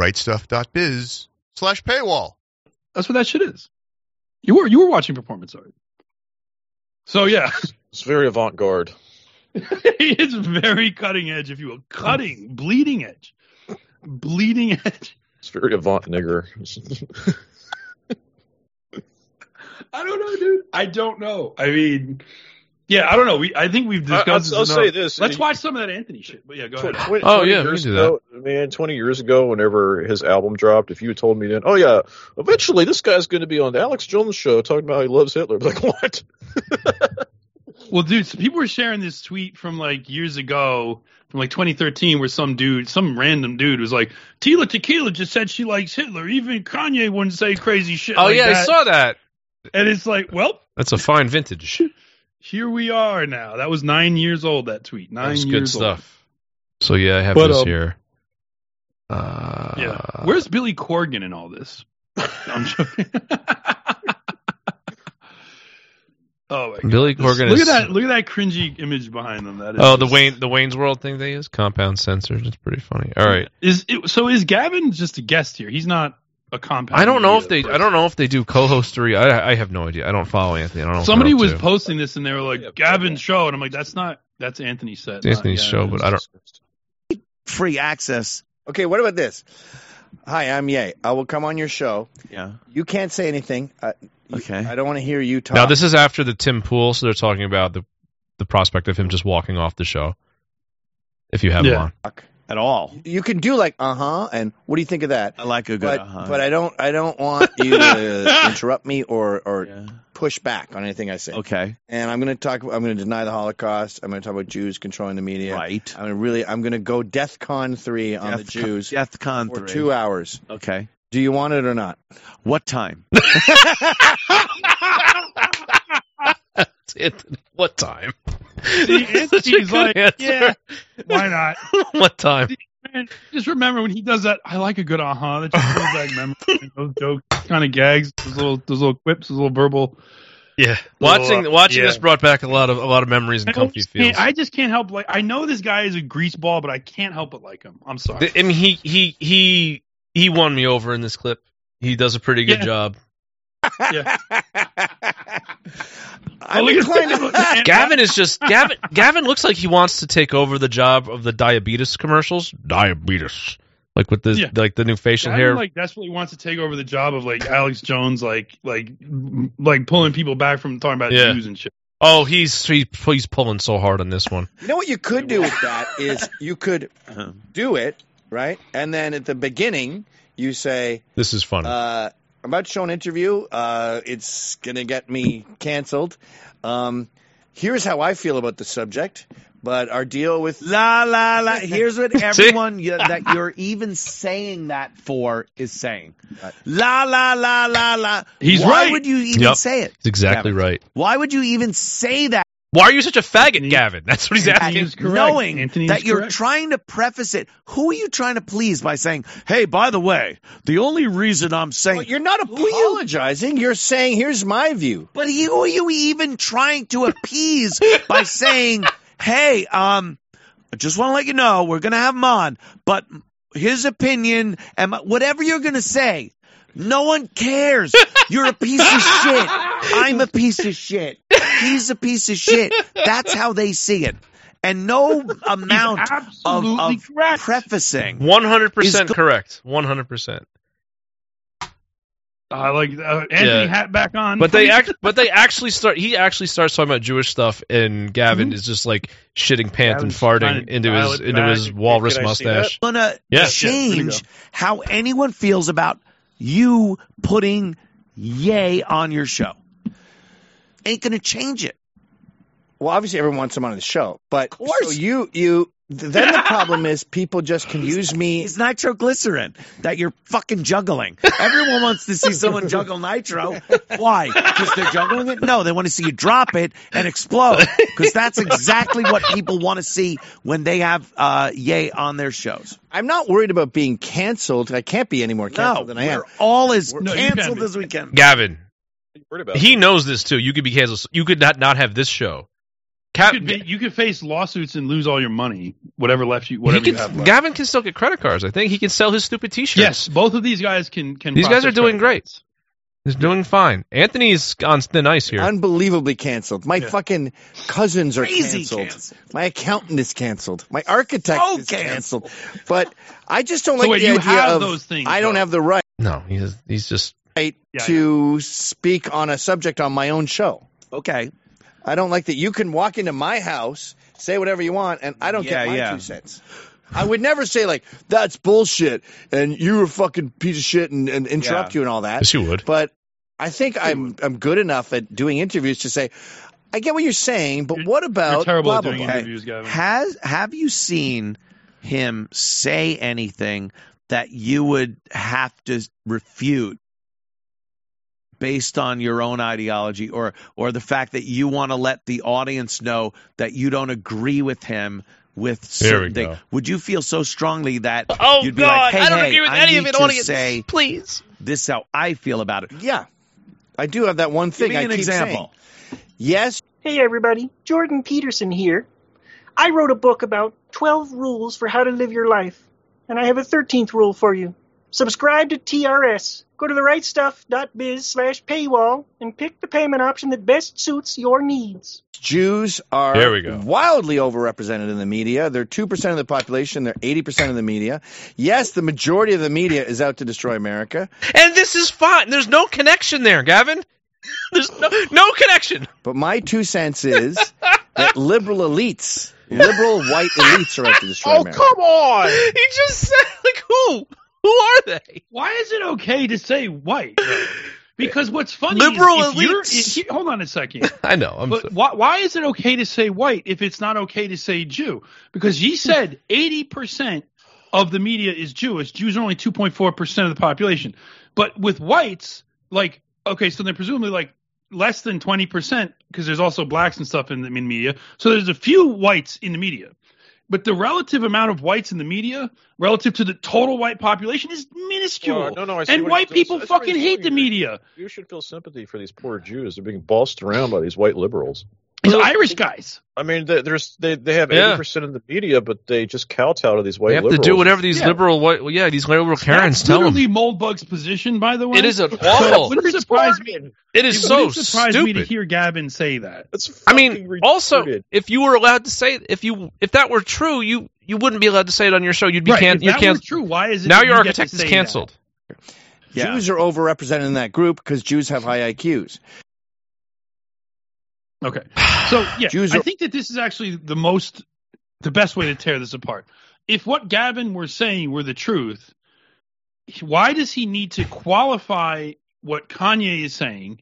L: Rightstuff.biz slash paywall.
G: That's what that shit is. You were you were watching performance art. So yeah,
F: It's very avant garde. *laughs*
G: it's very cutting edge, if you will, cutting, bleeding edge, bleeding edge.
F: It's very avant nigger. *laughs*
G: I don't know, dude. I don't know. I mean, yeah, I don't know. We I think we've discussed.
F: I'll-
G: this
F: I'll say this.
G: Let's watch some of that Anthony shit. But yeah, go ahead.
F: Tw- tw-
E: Oh,
F: 20
E: yeah, we
F: years
E: can do
F: ago, man. Twenty years ago, whenever his album dropped, if you had told me then, oh yeah, eventually this guy's going to be on the Alex Jones show talking about how he loves Hitler, *laughs* I'd be like what? *laughs*
G: Well, dude, so people were sharing this tweet from like years ago, from like 2013, where some dude, some random dude, was like, "Tila Tequila just said she likes Hitler. Even Kanye wouldn't say crazy shit."
E: oh
G: like
E: yeah, I saw that.
G: And it's like, well,
E: That's a fine vintage. *laughs*
G: here we are now. That was nine years old. That tweet, nine
E: That's
G: years
E: good
G: old.
E: stuff. So yeah, I have
G: But,
E: this
G: um,
E: here. Uh,
G: Yeah, where's Billy Corgan in all this? *laughs* I'm joking. *laughs* oh my god,
E: Billy Corgan
G: Look
E: is-
G: at that! Look at that cringy image behind them. That is
E: Oh, the
G: just-
E: Wayne, the Wayne's World thing they use, compound censored. It's pretty funny. All right,
G: Is it, so? Is Gavin just a guest here? He's not a compound.
E: I don't know if
G: media
E: they. I don't know if they do co-hostery. I I have no idea. I don't follow Anthony. I don't know.
G: Somebody was
E: to.
G: posting this and they were like Gavin's show, and I'm like, that's not that's Anthony's set.
E: Anthony's show, but I don't. *laughs*
M: Free access.
N: Okay, what about this? Hi, I'm Ye. I will come on your show.
M: Yeah.
N: You can't say anything. Uh, you-
M: Okay.
N: I don't want to hear you talk.
E: Now this is after the Tim Pool, so they're talking about the the prospect of him just walking off the show. If you have him
G: Yeah.
E: on,
M: At all.
N: you can do like uh huh, and what do you think of that?
M: I like a good
N: but
M: uh-huh.
N: but I don't I don't want *laughs* you to interrupt me or or
M: Yeah.
N: push back on anything I say.
M: Okay.
N: And I'm going to talk. I'm going to deny the Holocaust. I'm going to talk about Jews controlling the media.
M: Right.
N: I'm gonna really. I'm going to go DEFCON three on the Jews
M: Con, Death Con
N: for
M: 3.
N: two hours.
M: Okay.
N: Do you want it or not?
M: What time? *laughs*
E: Anthony, what time?
G: See, Anthony's like, yeah, why not? *laughs*
E: what time?
G: Man, just remember when he does that. I like a good uh huh. That just brings back memories. *laughs* Those jokes, kind of gags, those little, those little quips, those little verbal.
E: Yeah,
G: Little,
E: watching
G: uh,
E: watching
G: yeah.
E: this brought back a lot of a lot of memories and
G: I,
E: comfy
G: always
E: feels.
G: I just can't help like I know this guy is a greaseball, but I can't help but like him. I'm sorry.
E: I mean, he he he he won me over in this clip. He does a pretty good
G: Yeah.
E: job. *laughs*
G: yeah.
N: I'm
G: look at
N: inclined
G: Gavin.
N: to.
E: Gavin is just Gavin. Gavin looks like he wants to take over the job of the diabetes commercials. Diabetes, like with the
G: Yeah.
E: like the new facial
G: Gavin,
E: hair.
G: like desperately wants to take over the job of like Alex Jones, like like like pulling people back from talking about
E: Yeah.
G: Jews and shit.
E: oh, he's he's he's pulling so hard on this one.
N: You know what you could do with that is you could do it right, and then at the beginning you say,
E: This is funny.
N: uh, "I'm about to show an interview. Uh, it's gonna get me canceled. Um, here's how I feel about the subject." But our deal with
M: La la la. *laughs* Here's what everyone you, that you're even saying that for is saying. La la la la la.
G: He's
M: Why
G: right.
M: Why would you even
E: Yep.
M: say it?
E: That's exactly
M: Gavin?
E: right.
M: Why would you even say that?
E: Why are you such a faggot, Gavin? That's what he's
G: Anthony
E: asking.
G: is
M: knowing
G: Anthony
M: that you're
G: correct.
M: trying to preface it. Who are you trying to please by saying, "Hey, by the way, the only reason I'm saying
N: Well, you're not
M: Who you-
N: apologizing. You're saying, "Here's my view."
M: But who are you even trying to appease by *laughs* saying, "Hey, um, I just want to let you know we're gonna have him on, but his opinion and my- whatever you're gonna say, no one cares. You're a piece of *laughs* shit. I'm a piece of shit. He's a piece of shit. That's how they see it." And no amount of,
G: absolutely
M: of
G: correct.
M: prefacing.
E: One hundred percent
M: Is-
E: correct. One hundred percent.
G: I like uh, Anthony
E: Yeah.
G: hat back on.
E: But they act. But they actually start. He actually starts talking about Jewish stuff, and Gavin is just like shitting pants and
G: Gavin's trying
E: farting into his into
G: back.
E: his walrus
F: Can I see
E: mustache.
M: gonna
E: Yeah.
M: change how anyone feels about you putting Ye on your show. Ain't gonna change it.
N: Well, obviously everyone wants him on the show, but
M: Of course.
N: so you you then the *laughs* problem is people just can use me.
M: It's nitroglycerin that you're fucking juggling. Everyone wants to see someone *laughs* juggle nitro. Why? Because they're juggling it? No, they want to see you drop it and explode. Because that's exactly what people want to see when they have uh, Ye on their shows.
N: I'm not worried about being canceled. I can't be any more
M: No,
N: canceled than I am.
M: we're all as
G: No, you can
M: canceled
G: be.
M: as we can.
E: Gavin,
F: Heard about
E: he knows this too. You could be canceled. You could not not have this show.
G: you
E: Cap-
G: could, be, you could face lawsuits and lose all your money, whatever left you, whatever
E: can,
G: you have left.
E: Gavin can still get credit cards. I think he can sell his stupid T-shirts.
G: yes, both of these guys can. can
E: These guys are doing great.
G: cards.
E: he's doing fine. Anthony's on thin ice here.
N: Unbelievably canceled. My
G: Yeah.
N: fucking cousins are canceled.
M: canceled.
N: My accountant is canceled. My architect
M: So
N: is
M: canceled.
N: canceled. But I just don't
G: So
N: like
G: wait,
N: the
G: you
N: idea
G: have
N: of
G: those things,
N: I don't
G: though.
N: have the right
E: no, he's he's just
G: Yeah,
N: to speak on a subject on my own show.
M: Okay.
N: I don't like that you can walk into my house, say whatever you want, and I don't
M: Yeah,
N: get my
M: yeah.
N: two cents. I would never say like that's bullshit and you're a fucking piece of shit and, and interrupt
M: Yeah.
N: you and all that.
E: yes, you would.
N: But I think I'm I'm good enough at doing interviews to say I get what you're saying, but what about
G: You're terrible
N: blah,
G: at
N: blah,
G: doing
N: blah.
G: interviews, Gavin.
M: Has have you seen him say anything that you would have to refute based on your own ideology or or the fact that you want to let the audience know that you don't agree with him with certain things? Would you feel so strongly that
E: Oh
M: you'd be
E: God,
M: like, hey,
E: I don't
M: hey,
E: agree with
M: I
E: any
M: need
E: of it.
M: to
E: Audience,
M: say
E: please.
M: this is how I feel about it.
N: Yeah. I do have that one
M: Give
N: thing
M: me
N: I
M: an
N: keep
M: example.
N: saying. Yes,
O: Hey everybody, Jordan Peterson here. I wrote a book about 12 rules for how to live your life, and I have a 13th rule for you. Subscribe to TRS. Go to therightstuff.biz slash paywall and pick the payment option that best suits your needs.
N: Jews are
E: There we go.
N: wildly overrepresented in the media. They're 2% of the population. They're 80% of the media. Yes, the majority of the media is out to destroy America.
E: And this is fine. There's no connection there, Gavin. *laughs* There's no no connection.
N: But my two cents is that liberal elites, liberal white elites are out to destroy *laughs*
G: Oh,
N: America.
G: Oh, come on!
E: He just said like who? Who are they?
G: Why is it okay to say white? Because what's funny
E: Liberal
G: is
E: elites.
G: if you- hold on a second. *laughs*
E: I know. I'm
G: but why, why is it okay to say white if it's not okay to say Jew? Because he said 80% of the media is Jewish. Jews are only 2.4% of the population. But with whites, like, okay, so they're presumably like less than 20% because there's also blacks and stuff in the in media. So there's a few whites in the media. But the relative amount of whites in the media relative to the total white population is minuscule.
F: Well, no, no, I see
G: and white people fucking hate the media.
F: You should feel sympathy for these poor Jews. They're being bossed around by these white liberals.
G: These Irish guys.
F: I mean, they, there's they they have eighty
E: Yeah.
F: percent of the media, but they just kowtow to these white
E: They have
F: liberals.
E: to do whatever these
G: Yeah.
E: liberal white well, yeah, these liberal Karens
G: That's
E: tell them.
G: literally Moldbug's position, by the way.
E: It is an *laughs*
G: So
E: awful.
G: It wouldn't surprise me.
E: It is
G: it
E: so
G: wouldn't surprise me to hear Gavin say that.
F: That's
E: I mean, also, if you were allowed to say if you if that were true, you you wouldn't be allowed to say it on your show. You'd be
G: Right,
E: can you're
G: that
E: can-
G: were true, why is it
E: now your
G: you
E: architect is
G: say
E: canceled.
N: Jews are overrepresented in that group because Jews have high IQs.
G: Okay. So yeah, *sighs*
N: Jews
G: I think that this is actually the most the best way to tear this apart. If what Gavin were saying were the truth, why does he need to qualify what Kanye is saying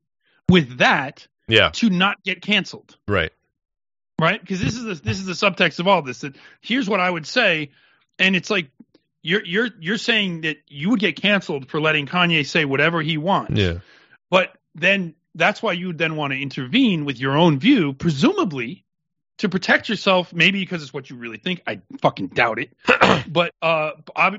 G: with that
E: Yeah.
G: to not get canceled?
E: Right.
G: right? Because this is the this is the subtext of all this. That here's what I would say, and it's like you're you're you're saying that you would get canceled for letting Kanye say whatever he wants,
E: Yeah.
G: but then that's why you would then want to intervene with your own view, presumably to protect yourself. Maybe because it's what you really think. I fucking doubt it, *clears throat* but uh,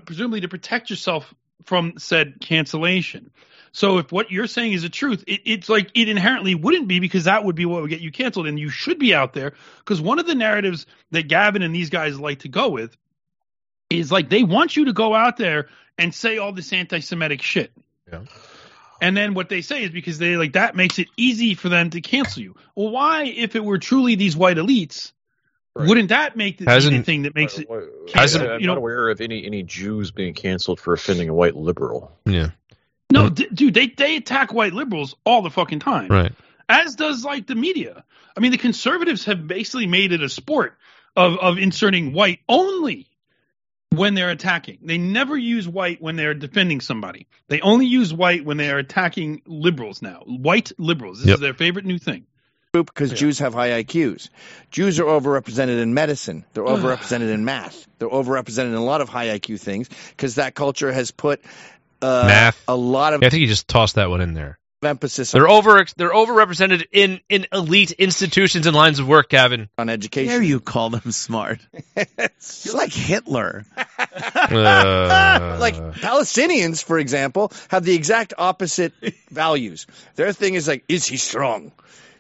G: presumably to protect yourself from said cancellation. So if what you're saying is the truth, it, it's like it inherently wouldn't be because that would be what would get you canceled, and you should be out there because one of the narratives that Gavin and these guys like to go with is like they want you to go out there and say all this anti-Semitic shit.
E: Yeah.
G: And then what they say is because they like that makes it easy for them to cancel you. Well, why, if it were truly these white elites, wouldn't that make the, the
E: Hasn't-
G: thing that makes it?
F: Hasn't, I'm
G: you know,
F: not aware of any any Jews being canceled for offending a white liberal.
E: Yeah.
G: No, d- dude, they they attack white liberals all the fucking time.
E: Right.
G: As does like the media. I mean, the conservatives have basically made it a sport of of inserting white only when they're attacking. They never use white when they're defending somebody. They only use white when they are attacking liberals now. White liberals. This
N: Yep.
G: is their favorite new thing.
N: group because Jews have high IQs. Jews are overrepresented in medicine. They're *sighs* overrepresented in math. They're overrepresented in a lot of high IQ things because that culture has put uh,
E: Math.
N: a lot of
E: I think you just tossed that one in there.
N: Emphasis
E: They're over they're overrepresented in in elite institutions and lines of work, Gavin.
N: on education.
M: Dare you call them smart? *laughs* You're like Hitler.
E: Uh, *laughs*
N: like Palestinians, for example, have the exact opposite values. Their thing is like, is he strong?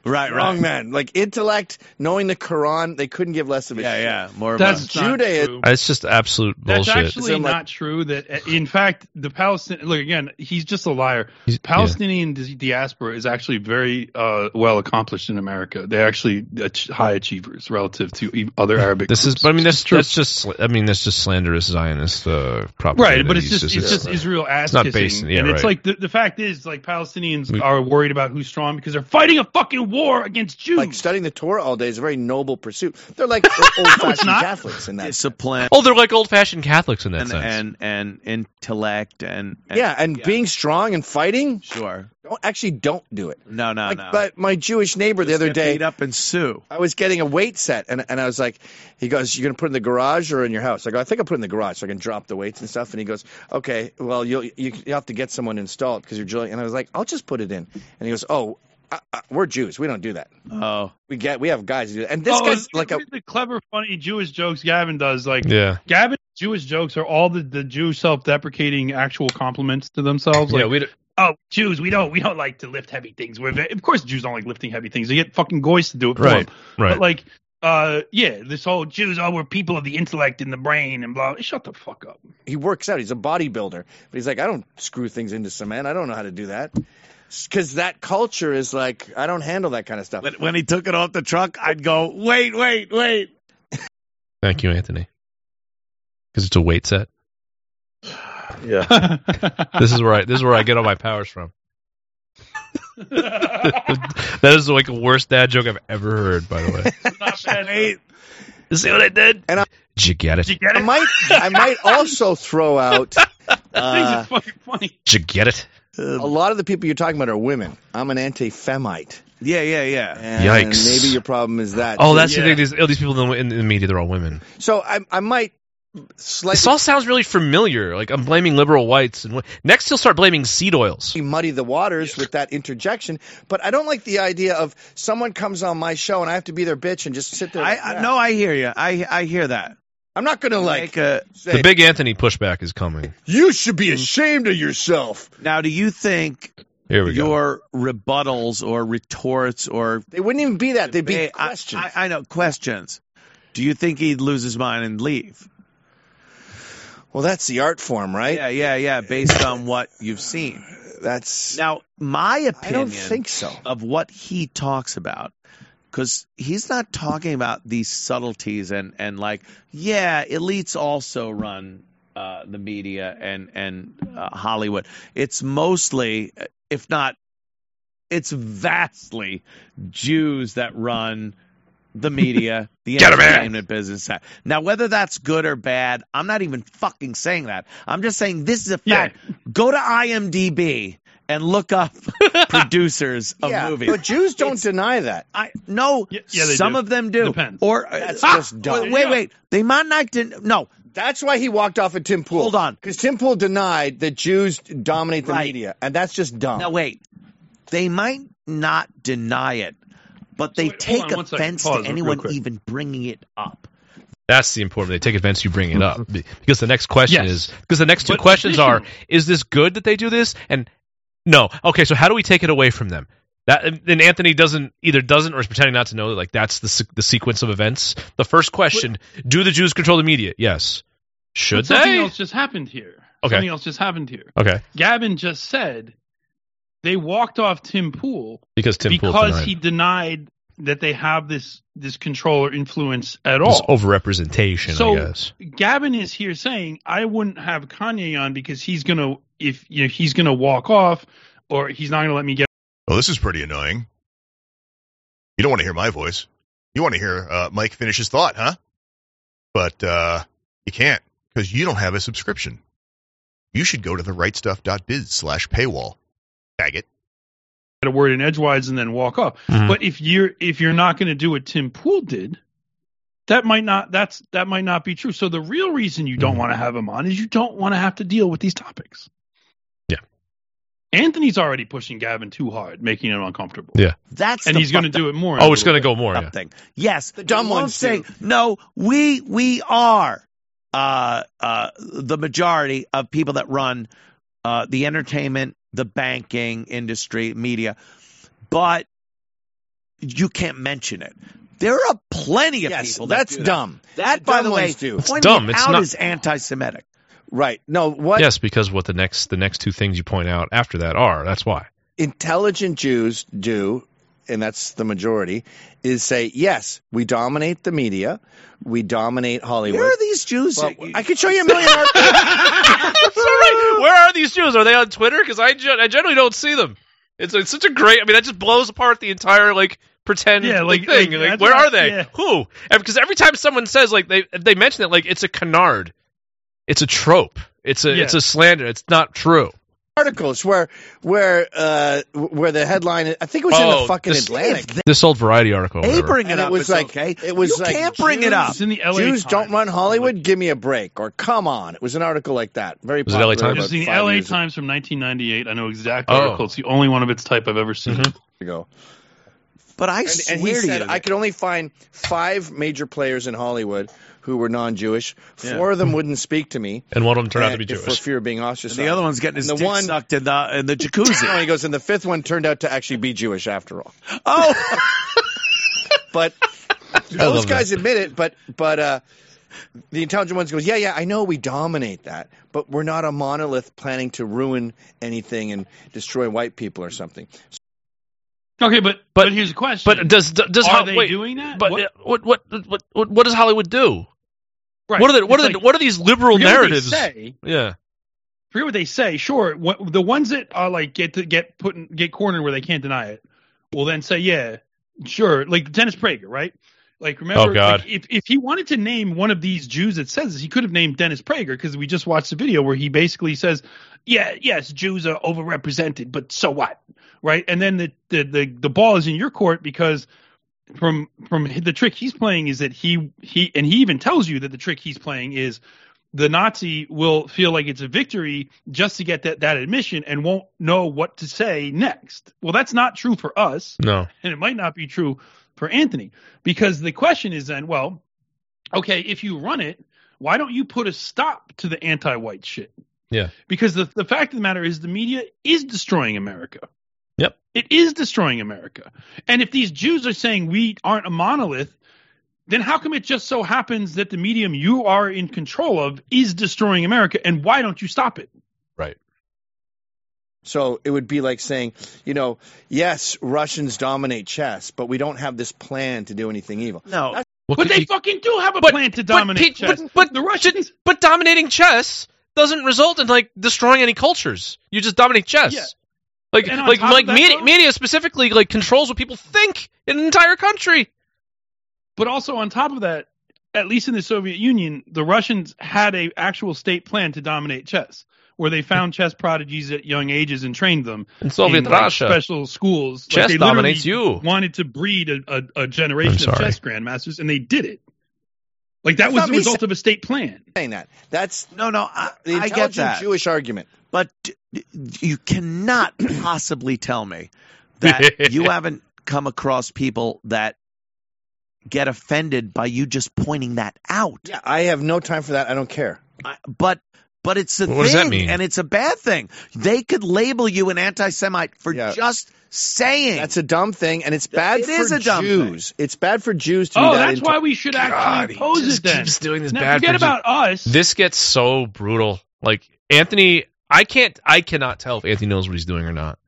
M: Right,
N: Strong
M: right.
N: man. Like intellect, knowing the Quran, they couldn't give less of a
M: Yeah,
N: shit.
M: yeah. More of
G: That's
M: a,
N: Judaism.
E: It's just absolute
G: That's
E: bullshit.
G: actually
N: So I'm like-
G: not true. That uh, in fact, the Palestinian look again. He's just a liar.
E: He's-
G: Palestinian di- diaspora is actually very uh, well accomplished in America. They're actually high achievers relative to e- other Arabic.
E: This is,
G: groups.
E: but I mean, that's
G: true.
E: that's just, I mean, that's just slanderous Zionist uh, propaganda.
G: right, but it's just it's just Israel ass
E: It's not
G: kissing,
E: based- yeah,
G: and it's
E: right.
G: like the, the fact is like Palestinians
E: We-
G: are worried about who's strong because they're fighting a fucking war against Jews.
N: Like studying the Torah all day is a very noble pursuit. They're like *laughs* old fashioned
G: not.
N: Catholics in that.
M: discipline
E: Oh, they're like old-fashioned Catholics in that
M: and,
E: sense.
M: and and intellect and, and
N: yeah, and being strong and fighting,
M: sure.
N: don't actually don't do it.
M: No, no,
N: like,
M: no.
N: But my Jewish neighbor the other day,
M: beat up and sue.
N: I was getting a weight set, and and I was like, he goes, "You're gonna put it in the garage or in your house?" I go, "I think I'll put it in the garage so I can drop the weights and stuff." And he goes, "Okay, well you'll you, you have to get someone installed because you're drilling." And I was like, "I'll just put it in." And he goes, "Oh, uh, uh, we're Jews. We don't do that.
M: Oh,
N: We get we have guys who do that." And this
G: oh,
N: guy's like a
G: the clever, funny Jewish jokes Gavin does. Like
E: yeah,
G: Gavin's Jewish jokes are all the, the Jewish self-deprecating actual compliments to themselves. Like,
E: yeah, we. d-
G: oh, Jews, we don't we don't like to lift heavy things. We're ve- of course Jews don't like lifting heavy things. They get fucking goys to do it for
E: Right,
G: them.
E: right.
G: But like, uh, yeah, this whole Jews, oh, we're people of the intellect and the brain and blah. Shut the fuck up.
N: he works out. He's a bodybuilder, but he's like, I don't screw things into cement. I don't know how to do that. Because that culture is like, I don't handle that kind of stuff.
M: When, when he took it off the truck, I'd go, wait, wait, wait.
E: Thank you, Anthony. Because it's a weight set.
F: Yeah. *laughs*
E: This is where I this is where I get all my powers from. *laughs* that is like the worst dad joke I've ever heard. By the way,
G: Not bad.
M: Wait.
E: see what I did?
N: And I,
E: Did you get it?
G: Did you get
N: I
G: it?
N: might, I might also throw out. *laughs* Uh,
G: fucking funny.
E: Did you get it?
N: Um, a lot of the people you're talking about are women. I'm an anti-femite.
M: Yeah, yeah, yeah.
N: And
E: Yikes.
N: Maybe your problem is that.
E: Oh,
N: too.
E: that's the thing. These, oh, these people in the, in the media, they're all women.
N: So I, I might slightly
E: This all sounds really familiar. Like I'm blaming liberal whites, and next he'll start blaming seed oils.
N: muddy the waters with that interjection. But I don't like the idea of someone comes on my show and I have to be their bitch and just sit there.
M: I,
N: like,
M: I
N: yeah.
M: no, I hear you. I I hear that.
N: I'm not going to like
M: Make a,
N: say,
E: The big Anthony pushback is coming.
N: you should be ashamed of yourself.
M: now, do you think
E: Here we go.
M: your rebuttals or retorts or
N: They wouldn't even be that. They'd be
M: Hey,
N: questions.
M: I, I know questions. Do you think he'd lose his mind and leave?
N: well, that's the art form, right?
M: Yeah, yeah, yeah. Based on what you've seen.
N: That's.
M: Now, my opinion
N: I don't think so.
M: of what he talks about, because he's not talking about these subtleties and and like, yeah, elites also run uh, the media and and uh, Hollywood. It's mostly, if not, it's vastly Jews that run the media, *laughs* the entertainment business. Now, whether that's good or bad, I'm not even fucking saying that. I'm just saying this is a
G: Yeah.
M: fact. Go to IMDb and look up *laughs* *laughs* producers of
N: yeah,
M: movies.
N: but Jews don't
M: It's-
N: deny that.
M: I no,
G: Yeah, yeah,
M: some
G: do.
M: of them do.
G: Depends.
M: Or
N: That's
M: Ah,
N: just dumb.
M: Wait, wait, wait. They might not. Den- no,
N: That's why he walked off at Tim Pool.
M: Hold on.
N: Because Tim Pool denied that Jews dominate the
M: Right.
N: media, and that's just dumb.
M: now wait. They might not deny it, but they
G: So wait,
M: take
G: on
M: offense to anyone even bringing it up.
E: That's the important. They take advantage you bring it up because the next question
G: Yes.
E: is because the next two
G: But
E: questions are: Is this good that they do this? And no. Okay, so how do we take it away from them? That and Anthony doesn't either doesn't or is pretending not to know that like that's the the sequence of events. The first question: Do the Jews control the media? Yes. Should
G: something
E: they?
G: else just happened here.
E: Okay.
G: Something else just happened here.
E: Okay,
G: Gavin just said they walked off Tim Pool
E: because Tim Pool
G: because he denied that they have this this control or influence at
E: It's
G: all.
E: overrepresentation,
G: So-
E: I guess.
G: Gavin is here saying I wouldn't have Kanye on because he's gonna if you know, he's gonna walk off or he's not gonna let me get.
L: Well, this is pretty annoying. You don't want to hear my voice. You want to hear uh, Mike finish his thought, huh? But uh, you can't because you don't have a subscription. You should go to therightstuff.biz slash paywall. Faggot.
G: a word in edgewise and then walk off.
E: Mhm.
G: But if you're if you're not going to do what Tim Pool did, that might not that's that might not be true. So the real reason you don't
E: Mhm.
G: want to have him on is you don't want to have to deal with these topics.
E: Yeah.
G: Anthony's already pushing Gavin too hard, making him uncomfortable.
E: Yeah.
M: That's
G: And he's going to do it more.
E: Oh, it's going to go more.
M: up
E: Yeah.
M: thing. Yes, the
N: dumb ones
M: say no. We we are uh, uh, the majority of people that run uh, the entertainment, the banking industry, media, but you can't mention it. There are plenty of
N: Yes,
M: people. that
N: that's
M: do that.
N: dumb.
M: That,
N: The
M: by
N: dumb
M: the way,
N: ones do. It's
E: dumb.
M: it
E: It's
M: out
E: not-
M: is anti-Semitic.
N: Right. No, what
E: Yes, because what the next the next two things you point out after that are. That's why.
N: intelligent Jews do, and that's the majority, is say, yes, we dominate the media, we dominate Hollywood.
M: Where are these Jews?
N: Well, I could show you a million articles. *laughs*
E: Sorry, where are these Jews? Are they on Twitter? Because I, gen- I generally don't see them. It's, it's such a great. I mean, that just blows apart the entire like pretend
G: Yeah,
E: like,
G: like-
E: thing.
G: like,
E: Like, where are they?
G: yeah.
E: Who? Because every time someone says like they they mention it, like it's a canard. It's a trope. It's a
G: Yeah.
E: it's a slander. It's not true.
N: articles where where uh where the headline I think it was in
E: Oh,
N: the fucking
E: this-
N: Atlantic.
E: This old Variety article. or
M: They bring it
N: And it
M: up.
N: was
M: it's
N: like-
M: okay.
N: it was
M: you
N: like
M: can't bring it
N: Jews-
M: up.
G: It's in the LA
N: Jews
G: Times.
N: don't run Hollywood. Give me a break, or come on. It was an article like that. Very
E: Was it LA Times?
G: It's
N: about
G: the LA Times from 1998. I know exact
E: Oh.
G: article. It's the only one of its type I've ever seen.
E: Mhm.
N: ago.
M: But I
N: And,
M: swear
N: and he
M: to
N: said
M: you,
N: I could only find five major players in Hollywood who were non-Jewish.
M: Yeah.
N: Four of them wouldn't speak to me.
E: and one of them turned out to
N: and-
E: be
N: for
E: Jewish.
N: fear of being
M: and
N: ostracized.
M: the other one's getting his
N: And the
M: dick
N: one-
M: sucked in the in the jacuzzi. *laughs*
N: No, he goes, and the fifth one turned out to actually be Jewish after all.
M: oh, *laughs*
N: But
E: love
N: those
E: that.
N: guys admit it. But but uh, the intelligent ones goes, yeah, yeah, I know we dominate that, but we're not a monolith planning to ruin anything and destroy white people or something.
G: Okay, but but, here's a question.
E: But does does
G: are
E: Hol-
G: they
E: wait,
G: doing that?
E: But
G: What-
E: uh, what what what what, what does Hollywood do?
G: Right.
E: What are the what
G: It's
E: are the,
G: like-
E: what are these liberal
G: forget what they
E: narratives?
G: say.
E: Yeah.
G: forget what they say. Sure, what, the ones that are like get to get put in, get cornered where they can't deny it, will then say, yeah, sure. Like Dennis Prager, right? Like remember,
E: Oh, God.
G: like, if if he wanted to name one of these Jews that says this, he could have named Dennis Prager because we just watched the video where he basically says, yeah, yes, Jews are overrepresented, but so what, right? And then the the the, the ball is in your court because from from the trick he's playing is that he he and he even tells you that the trick he's playing is the Nazi will feel like it's a victory just to get that, that admission and won't know what to say next. Well, that's not true for us,
E: No.
G: and it might not be true for Anthony because the question is then, well, okay, if you run it, why don't you put a stop to the anti-white shit?
E: Yeah.
G: Because the the fact of the matter is the media is destroying America.
E: Yep.
G: It is destroying America. And if these Jews are saying we aren't a monolith, then how come it just so happens that the medium you are in control of is destroying America and why don't you stop it?
E: Right.
N: So it would be like saying, you know, yes, Russians dominate chess, but we don't have this plan to do anything evil.
M: No.
N: That's-
G: but they fucking do have a
E: But-
G: plan to dominate
E: Pete-
G: chess.
E: But, but
G: the Russians
E: but dominating chess doesn't result in like destroying any cultures. You just dominate chess.
G: Yeah.
E: Like like like media,
G: though-
E: media specifically like controls what people think in an entire country.
G: But also on top of that, at least in the Soviet Union, the Russians had a actual state plan to dominate chess, where they found chess prodigies at young ages and trained them
E: In Soviet
G: like,
E: Russia.
G: special schools.
E: Chess
G: like, they
E: dominates you.
G: Wanted to breed a, a, a generation of chess grandmasters, and they did it. Like that
N: That's
G: was the
N: me
G: result of a state plan.
N: saying that. That's
M: No, no, I,
N: the
M: I
N: intelligent
M: get that.
N: Jewish argument.
M: But you cannot *clears throat* possibly tell me that *laughs* you haven't come across people that get offended by you just pointing that out.
N: Yeah, I have no time for that. I don't care.
M: I- But but it's a
E: What
M: thing,
E: does that mean?
M: and it's a bad thing. They could label you an anti-Semite for
N: Yeah.
M: just saying.
N: That's a dumb thing, and it's bad
M: It
N: for
M: is a dumb
N: Jews. It's bad for Jews to oh, do
G: Oh,
N: that.
G: that's
N: into-
G: why we should
E: God,
G: actually
E: he
G: oppose
E: just
G: it then.
E: keeps doing this
G: now,
E: bad
G: forget
E: for Jews.
G: about us.
E: This gets so brutal. Like Anthony, I can't, I cannot tell if Anthony knows what he's doing or not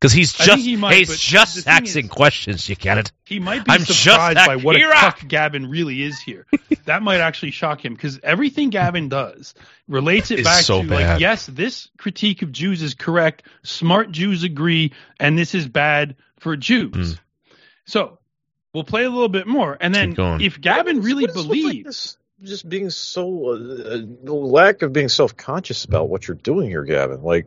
E: because he's just
G: he might,
E: he's just asking
G: is-
E: questions. You get it?
G: He might be
E: I'm just
G: surprised by what a
E: Akira.
G: cuck Gavin really is here. that might actually shock him because everything Gavin does relates it back
E: so
G: to
E: bad.
G: like, yes, this critique of Jews is correct. Smart Jews agree, and this is bad for Jews.
E: Mm.
G: So we'll play a little bit more, and then if Gavin really
F: What is with, like,
G: believes,
F: this just being so uh, the lack of being self conscious about what you're doing here, Gavin. Like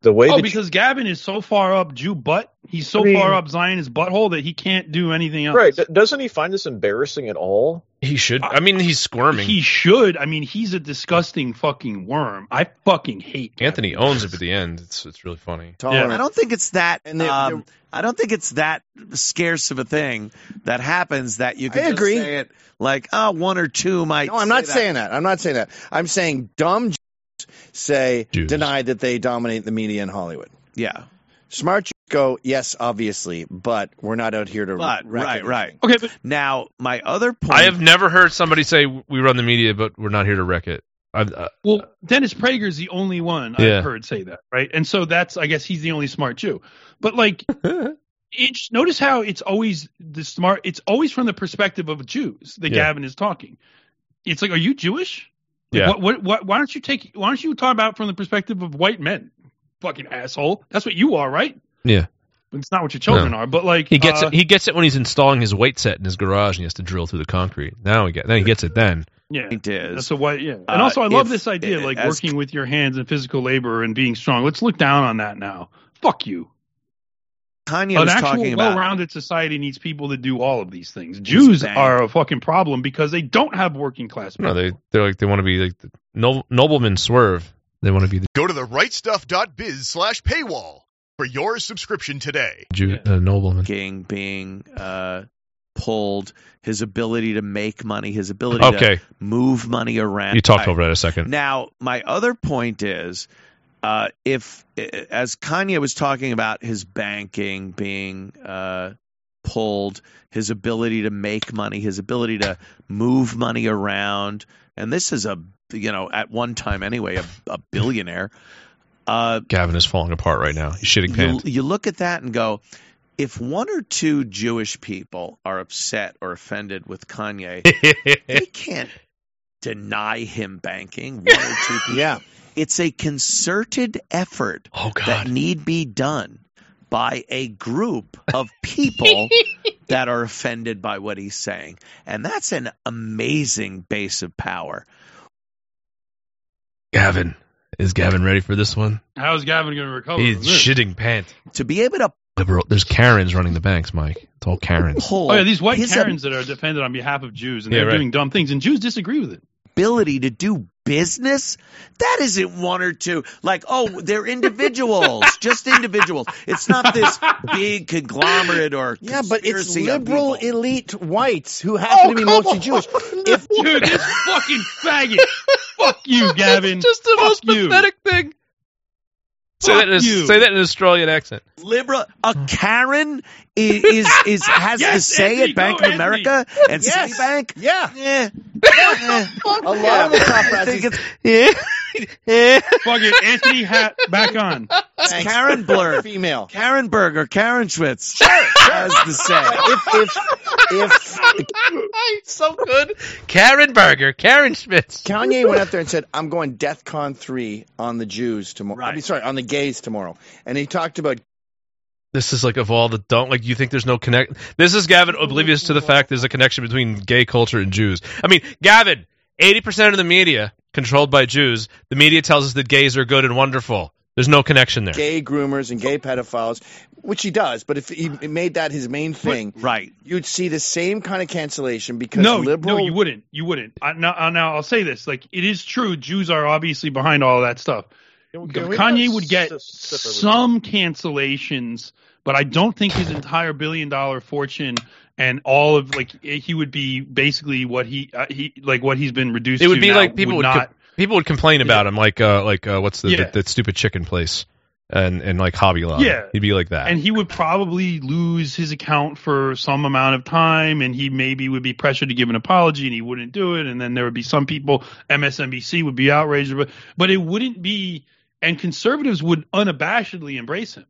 F: the way
G: oh,
F: that
G: because Gavin is so far up Jew butt, he's so
F: I mean-
G: far up Zionist butthole that he can't do anything else.
F: right? Doesn't he find this embarrassing at all?
E: He should. I mean, he's squirming.
G: He should. I mean, he's a disgusting fucking worm. I fucking hate Gavin.
E: Anthony owns it at the end. It's it's really funny.
N: Tolerant.
M: I don't think it's that.
N: And they-
M: um, I don't think it's that scarce of a thing that happens that you can
N: I
M: just
N: agree.
M: say it like, oh, one or two might.
N: No, I'm
M: say
N: not
M: that.
N: saying that. I'm not saying that. I'm saying dumb Jews say
E: Jews.
N: deny that they dominate the media in Hollywood.
M: Yeah,
N: Smart Jews go, yes, obviously, but we're not out here to.
M: but
N: wreck
M: right, right.
G: Okay, but
M: Now, my other point.
E: I have never heard somebody say we run the media, but we're not here to wreck it. I've, uh,
G: Well, Dennis Prager's the only one
E: Yeah.
G: I've heard say that, right? And so that's, I guess, he's the only smart Jew. But like, *laughs* it's, notice how it's always the smart. It's always from the perspective of Jews that
E: Yeah.
G: Gavin is talking. It's like, are you Jewish? Like,
E: Yeah.
G: What, what, what, why don't you take? Why don't you talk about from the perspective of white men? Fucking asshole. That's what you are, right?
E: yeah,
G: It's not what your children
E: No.
G: are. But like,
E: he gets
G: uh,
E: it. He gets it when he's installing his weight set in his garage and he has to drill through the concrete. Now he get. Then he gets it. Then
G: Yeah.
M: point is
G: That's a white, yeah. And
M: Uh,
G: also, I love
M: if-
G: this idea, like
M: as-
G: working with your hands and physical labor and being strong. Let's look down on that now. Fuck you.
M: Kanye
G: An
M: was
G: actual
M: talking
G: well-rounded society needs people that do all of these things. Jews
M: bang.
G: are a fucking problem because they don't have working class.
E: no, they they're like they want to be like the no, nobleman swerve. They want to be the
L: Go to the rightstuff.biz slash paywall for your subscription today.
E: Jew, uh, nobleman.
M: King being uh, pulled, his ability to make money, his ability
E: Okay,
M: to move money around.
E: you talked
M: I-
E: over that a second.
M: Now, my other point is, uh, if as Kanye was talking about his banking being uh, pulled, his ability to make money, his ability to move money around, and this is a you know at one time anyway a, a billionaire. Uh,
E: Gavin is falling apart right now. He's shitting
M: you,
E: pants.
M: you look at that and go, if one or two Jewish people are upset or offended with Kanye, *laughs* they can't deny him banking. One or two *laughs* people.
N: Yeah.
M: It's a concerted effort
E: Oh
M: that need be done by a group of people *laughs* that are offended by what he's saying. And that's an amazing base of power.
E: Gavin. Is Gavin ready for this one?
G: How's Gavin going to recover?
E: He's
G: from this?
E: shitting pants.
M: To be able to
E: Liberal. There's Karens running the banks, Mike. It's all Karens.
G: Oh yeah, these white
M: his
G: Karens that are defended on behalf of Jews and
E: Yeah,
G: they're
E: right.
G: doing dumb things, and Jews disagree with it.
M: ability to do business that isn't one or two like oh they're individuals *laughs* just individuals it's not this big conglomerate or
N: Yeah, but it's liberal elite whites who happen oh, to be mostly Jewish. *laughs* If
G: Dude, this fucking faggot. Fuck you, *laughs* Gavin.
E: Just the
G: Fuck
E: most
G: you.
E: pathetic thing. Say that, in a, say that in an Australian accent.
M: liberal a karen is is, is has the
G: Yes,
M: say
G: Anthony,
M: at bank
G: go,
M: of america and
N: Yes.
M: citibank?
N: Yeah, eh.
M: yeah. *laughs*
N: A lot of the top
M: I think it's *laughs* yeah. *laughs*
G: Fuck it. Anthony hat back on.
M: it's karen blur.
N: Female.
M: karen berg or karen schwitz. Has the say.
N: If if if
E: so good. Karen Berger, Karen Schmitz.
N: Kanye went out there and said, "I'm going DEFCON three on the Jews tomorrow. I mean, sorry, on the gays tomorrow," and he talked about
E: This is like of all the don't like you think there's no connect. This is Gavin oblivious to the fact there's a connection between gay culture and Jews. I mean, Gavin, eighty percent of the media controlled by Jews. The media tells us that gays are good and wonderful. There's no connection there.
N: gay groomers and gay pedophiles, which he does. But if he made that his main thing,
M: right
N: you'd see the same kind of cancellation because
G: No,
N: liberal.
G: no, you wouldn't. You wouldn't. I, now, now, I'll say this: like, it is true. Jews are obviously behind all that stuff.
F: Can we- can
G: Kanye would get
F: s- step over
G: some cancellations, but I don't think his entire billion-dollar fortune and all of like he would be basically what he uh, he like what he's been reduced.
E: It would
G: to
E: be
G: now
E: like people would,
G: would
E: co-
G: not.
E: people would complain about him like uh like uh what's the
G: Yeah.
E: that, that stupid chicken place and and like Hobby Lobby.
G: Yeah.
E: he'd be like that.
G: and he would probably lose his account for some amount of time and he maybe would be pressured to give an apology and he wouldn't do it and then there would be some people MSNBC would be outraged but but it wouldn't be and conservatives would unabashedly embrace him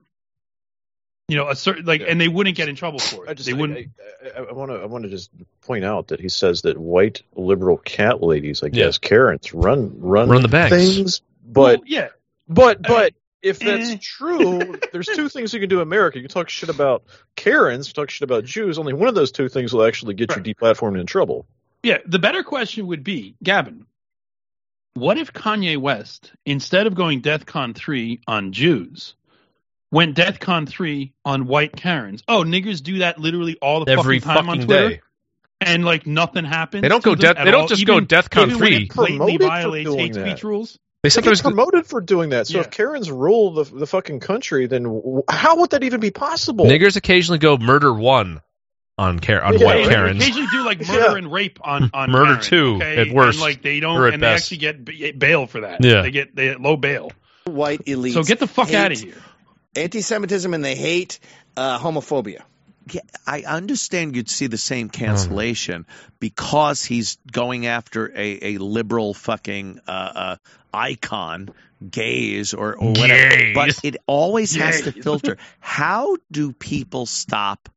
G: you know a certain like and they wouldn't get in trouble for it
F: I just
G: they wouldn't
F: I want to I want to just point out that he says that white liberal cat ladies, I
E: Yeah.
F: guess Karens, run run
E: Run the banks.
F: things, but
G: Well, yeah
F: but but if that's
G: eh.
F: true, there's two things you can do in America. You can talk shit about Karens, you talk shit about Jews. Only one of those two things will actually get you deplatformed and in trouble.
G: Yeah, the better question would be, Gavin, what if Kanye West, instead of going DEFCON 3 on Jews, went DEFCON 3 on white Karens? Oh, niggers do that literally all the
E: Every
G: fucking time on Twitter.
E: day.
G: And like nothing happens.
E: They don't
G: to
E: go death-
G: at
E: they don't
G: all,
E: just
G: even-
E: go DEFCON
G: even when
E: 3.
G: it blatantly
F: Promoted
G: violates hate
F: that.
G: speech rules.
E: They
F: They
E: sometimes
F: get promoted for doing that. So
G: Yeah.
F: if Karens rule the the fucking country, then w- how would that even be possible?
E: niggers occasionally go murder one on Kar- on
F: Yeah,
E: white
G: They
E: Karens.
G: occasionally do like
F: Yeah.
G: murder and rape on on *laughs*
E: Murder
G: Karen,
E: two,
G: okay?
E: at worst,
G: And like they don't, and
E: best.
G: they actually get b- bail for that.
E: Yeah.
G: they get they get low bail.
N: white elites.
G: So get the fuck out of here.
N: Anti-Semitism and they hate uh, homophobia.
M: Yeah, I understand you'd see the same cancellation because he's going after a, a liberal fucking uh, uh, icon, gays or, or whatever.
E: Gays.
M: But it always has to *laughs* filter. How do people stop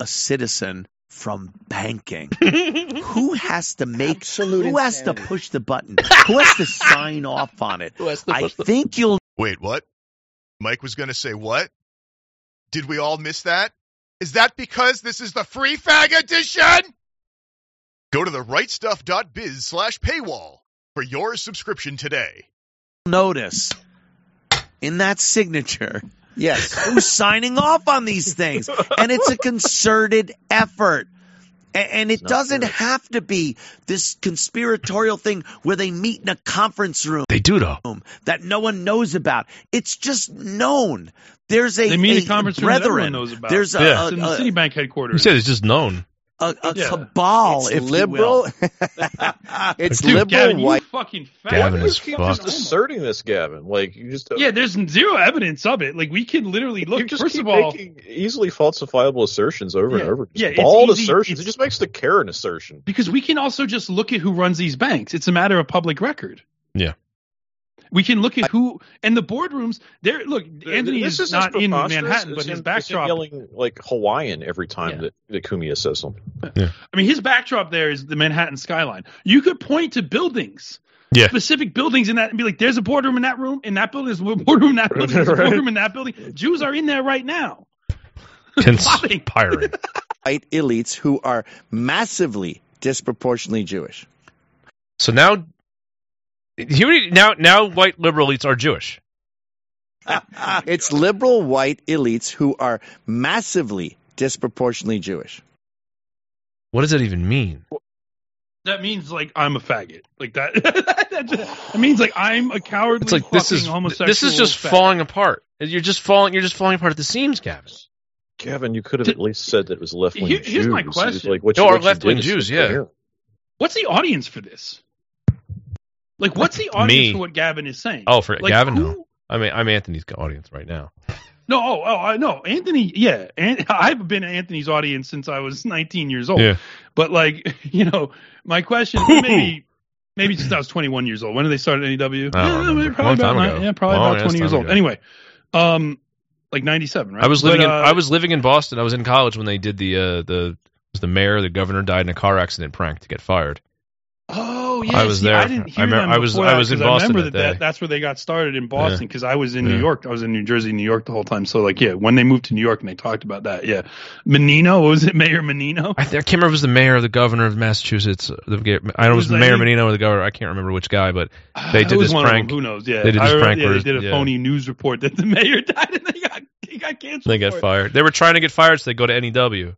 M: a citizen from banking? *laughs* who has to make?
N: Absolute
M: who has to push the button? Who has to sign off on it? *laughs* I think you'll
L: Wait, what? Mike was going to say what? Did we all miss that? Is that because this is the free fag edition? Go to the rightstuff.biz slash paywall for your subscription today.
M: notice in that signature
N: Yes. *laughs*
M: who's signing off on these things. And it's a concerted effort. And it doesn't have to be this conspiratorial thing where they meet in a conference room
E: They do though.
M: that no one knows about. It's just known. There's a,
G: They meet
M: a
G: in a conference room that
M: brethren.
G: everyone knows about.
M: There's a,
E: Yeah.
M: a-
G: It's in the
M: a-
G: Citibank
E: You
G: headquarters.
E: said it's just known.
M: A, a
G: Yeah.
M: cabal,
N: It's
M: if you
N: liberal.
M: will. *laughs*
N: it's
G: Dude,
N: liberal
G: Gavin,
N: white.
G: you fucking fat.
E: Gavin is
F: you keep
E: fucked.
F: just asserting this, Gavin? Like you just
G: Yeah, there's zero evidence of it. Like we can literally
F: you
G: look.
F: just
G: First
F: keep
G: of all,
F: making easily falsifiable assertions over and over. Just
G: Yeah, it's
F: bald
G: easy-
F: assertions.
G: it's-
F: It just makes the care an assertion.
G: because we can also just look at who runs these banks. It's a matter of public record.
E: Yeah.
G: We can look at who and the boardrooms. There, look, Anthony
F: this
G: is
F: is
G: not in Manhattan, but his
F: him- as him
G: backdrop.
F: yelling like Hawaiian every time
G: Yeah.
F: that, that Cumia says something.
G: I mean, his backdrop there is the Manhattan skyline. You could point to buildings,
E: Yeah.
G: specific buildings in that, and be like, "There's a boardroom in that room. In that building, there's a boardroom in that *laughs* building. There's a boardroom in that building. Jews are in there right now." *laughs* *laughs* Plotting.
E: Conspiring.
N: white elites who are massively disproportionately Jewish.
E: So now, he now, now white liberal elites are Jewish. *laughs*
N: It's liberal white elites who are massively disproportionately Jewish.
E: What does that even mean?
G: That means like I'm a faggot. Like that. *laughs* that, just, that means like I'm a cowardly
E: It's like this is
G: homosexual.
E: this is just
G: faggot.
E: falling apart. You're just falling. You're just falling apart at the seams, Gavin.
F: Gavin, you could have at least said that it was left wing
G: Here-
F: Jews.
G: here's my question.
F: Like what
E: No,
F: you,
E: or
F: what
E: left-wing Jews, yeah.
G: What's the audience for this? Like, what's the audience
E: Me.
G: for what Gavin is saying?
E: Oh, for
G: Like,
E: Gavin,
G: who-
E: no. I mean, I'm Anthony's audience right now.
G: No, oh, oh, I know Anthony. Yeah, and *laughs* I've been Anthony's audience since I was 19 years old.
E: Yeah.
G: But like, *laughs* you know, my question maybe, maybe since I was 21 years old. When did they start at NEW? Yeah, probably about nine- yeah, probably
E: Long
G: about 20 years
E: time
G: old. Anyway, um, like 97, right?
E: I was living
G: But,
E: in
G: uh,
E: I was living in Boston. I was in college when they did the uh, the was the mayor, the governor died in a car accident prank to get fired.
G: Oh yeah,
E: I was
G: see,
E: there.
G: I didn't
E: I
G: hear
E: remember-
G: them
E: I was-
G: before
E: I
G: that,
E: was in Boston
G: I remember
E: that
G: that,
E: day.
G: that's where they got started in Boston because I was in New York. I was in New Jersey, New York the whole time. So like, yeah, when they moved to New York and they talked about that, yeah, Menino what was it *laughs* Mayor Menino?
E: I, I can't remember if it was the mayor or the governor of Massachusetts. uh, The, I don't know it was
G: was
E: the
G: like-
E: mayor Menino or the governor. I can't remember which guy, but they did this prank.
G: Who knows? Yeah,
E: they did this
G: remember-
E: prank
G: yeah, they did a
E: yeah,
G: phony news report that the *laughs* mayor died and they got he got canceled.
E: They got fired. They were trying to get fired, so they go to NEW.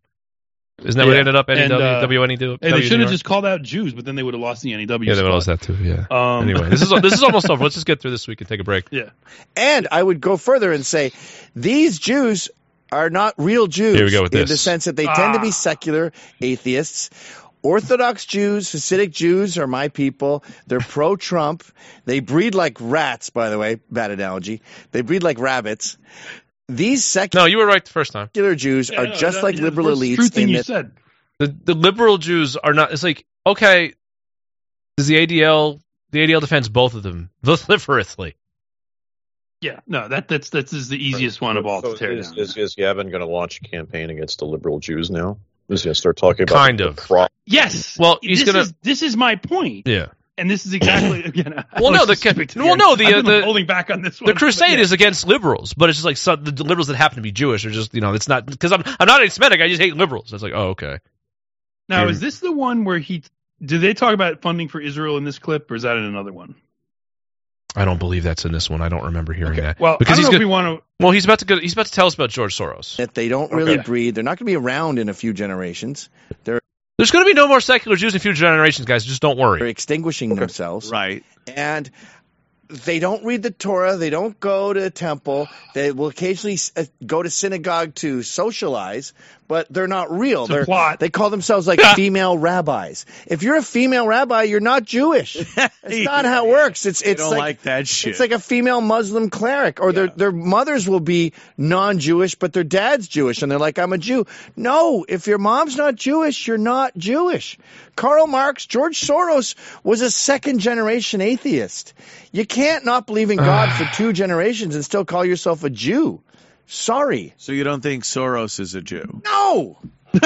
E: Isn't that what
G: Yeah.
E: ended up? NEW,
G: And, uh,
E: WNEW.
G: Hey, they should have just called out Jews, but then they would have lost the NEW.
E: Yeah, they would
G: spot.
E: have lost that too. Yeah.
G: Um,
E: anyway, this is this is almost over. Let's just get through this week and take a break. *laughs*
G: Yeah.
N: And I would go further and say these Jews are not real Jews
E: Here we go with
N: in the sense that they tend to be
G: Ah.
N: secular atheists. Orthodox Jews, Hasidic Jews are my people. They're pro Trump. They breed like rats, by the way. Bad analogy. They breed like rabbits. These secular
E: No, you were right the first time.
N: Jews
G: Yeah,
N: are
G: no,
N: just
G: that-
N: like
G: yeah,
N: liberal
G: that's
N: elites.
G: True thing
N: in
G: you
N: that-
G: said.
E: The the liberal Jews are not. It's like okay, does the ADL the ADL defends both of them *laughs* vociferously?
G: Yeah, no, that that's that's is the easiest one of all
F: So
G: to tear
F: is,
G: down.
F: is, is Gavin going to launch a campaign against the liberal Jews now? He's going to start talking about
E: Kind of.
F: pro-
G: Yes.
E: Well, he's
G: this
E: gonna-
G: Is, this is my point,
E: Yeah.
G: And this is exactly *coughs* again.
E: Well, no, the
G: just speaking
E: well, no, the uh, the
G: holding back on this one.
E: the
G: but
E: crusade
G: yeah.
E: is against liberals, but it's just like some, the liberals that happen to be Jewish are just you know it's not because I'm I'm not anti-Semitic. I just hate liberals. It's like oh okay.
G: Now,
E: Yeah.
G: is this the one where he did they talk about funding for Israel in this clip, or is that in another one?
E: I don't believe that's in this one. I don't remember hearing that.
G: Well,
E: because
G: I don't
E: he's
G: know if we want to.
E: Well, he's about to go. He's about to tell us about George Soros.
N: that they don't really
G: Okay.
N: breed. They're not going to be around in a few generations. They're,
E: There's going to be no more secular Jews in future generations, guys. Just don't worry.
N: they're
E: worry.
N: extinguishing themselves.
M: Right.
N: and they don't read the Torah. They don't go to a temple. They will occasionally uh, go to synagogue to socialize, but they're not real. They're. They call themselves like *laughs* female rabbis. If you're a female rabbi, you're not Jewish. It's *laughs* not how it works. It's it's
M: don't
N: like,
M: like that shit.
N: It's like a female Muslim cleric, or their their mothers will be non-Jewish, but their dad's Jewish, and they're like, "I'm a Jew." No, if your mom's not Jewish, you're not Jewish. Karl Marx, George Soros was a second-generation atheist. You can't not believe in God for *sighs* two generations and still call yourself a Jew. Sorry,
M: so you don't think Soros is a Jew?
N: no. *laughs*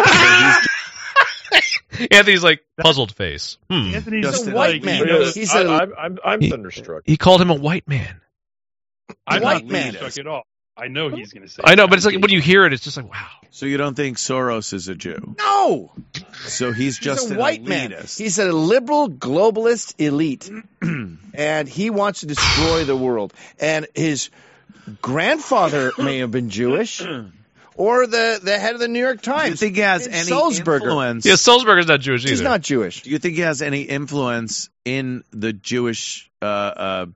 E: Anthony's like puzzled face. Hmm.
G: Anthony's
N: He's a
G: like,
N: white
G: you
N: man.
G: know,
N: He's
F: I,
N: a
F: I'm, I'm, I'm
E: He-
F: thunderstruck.
E: He called him a white man.
G: I'm
N: white
G: not
N: man
G: at all. I know he's going to say.
E: I know, but it's like when you hear it, it's just like wow.
M: So you don't think Soros is a Jew?
N: no.
M: So he's just
N: He's a
M: an
N: white man. He's a liberal globalist elite, *clears throat* and he wants to destroy the world. And his grandfather may have been Jewish, or the the head of the New York Times.
M: Do you think he has any
N: Sulzberger.
M: influence?
E: Yeah, Sulzberger's not Jewish either.
N: He's not Jewish.
M: Do you think he has any influence in the Jewish uh, uh,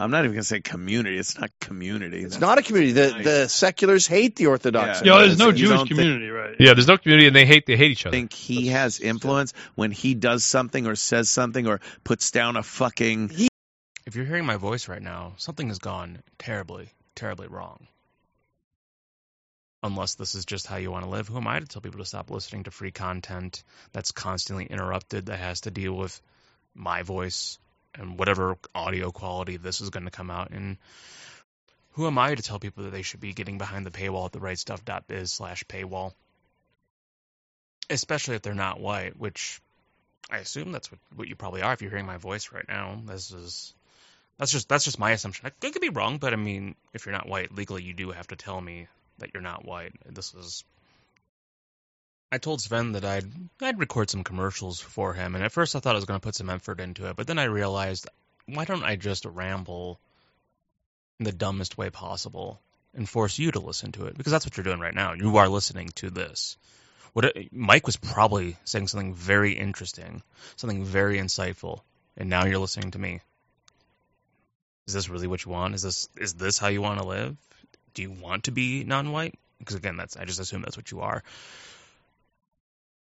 M: I'm not even gonna say community. It's not community.
N: It's not a community. The the seculars hate the Orthodox.
G: Yeah, there's no Jewish
M: don't think-
G: community, right?
E: Yeah, there's no community, and they hate they hate each other.
M: think he has influence when he does something or says something or puts down a fucking
I: If you're hearing my voice right now, something has gone terribly, terribly wrong. Unless this is just how you want to live, who am I to tell people to stop listening to free content that's constantly interrupted, that has to deal with my voice and whatever audio quality this is going to come out in? Who am I to tell people that they should be getting behind the paywall at the therightstuff.biz slash paywall? Especially if they're not white, which I assume that's what, what you probably are if you're hearing my voice right now. This is that's just that's just my assumption. I I could be wrong, but I mean, if you're not white legally, you do have to tell me that you're not white. This is. I told Sven that I'd I'd record some commercials for him, and at first I thought I was going to put some effort into it, but then I realized, why don't I just ramble in the dumbest way possible and force you to listen to it? Because that's what you're doing right now. You are listening to this. What it, Mike was probably saying something very interesting, something very insightful, and now you're listening to me. Is this really what you want? Is this is this how you want to live? Do you want to be non-white? Because again, that's I just assume that's what you are.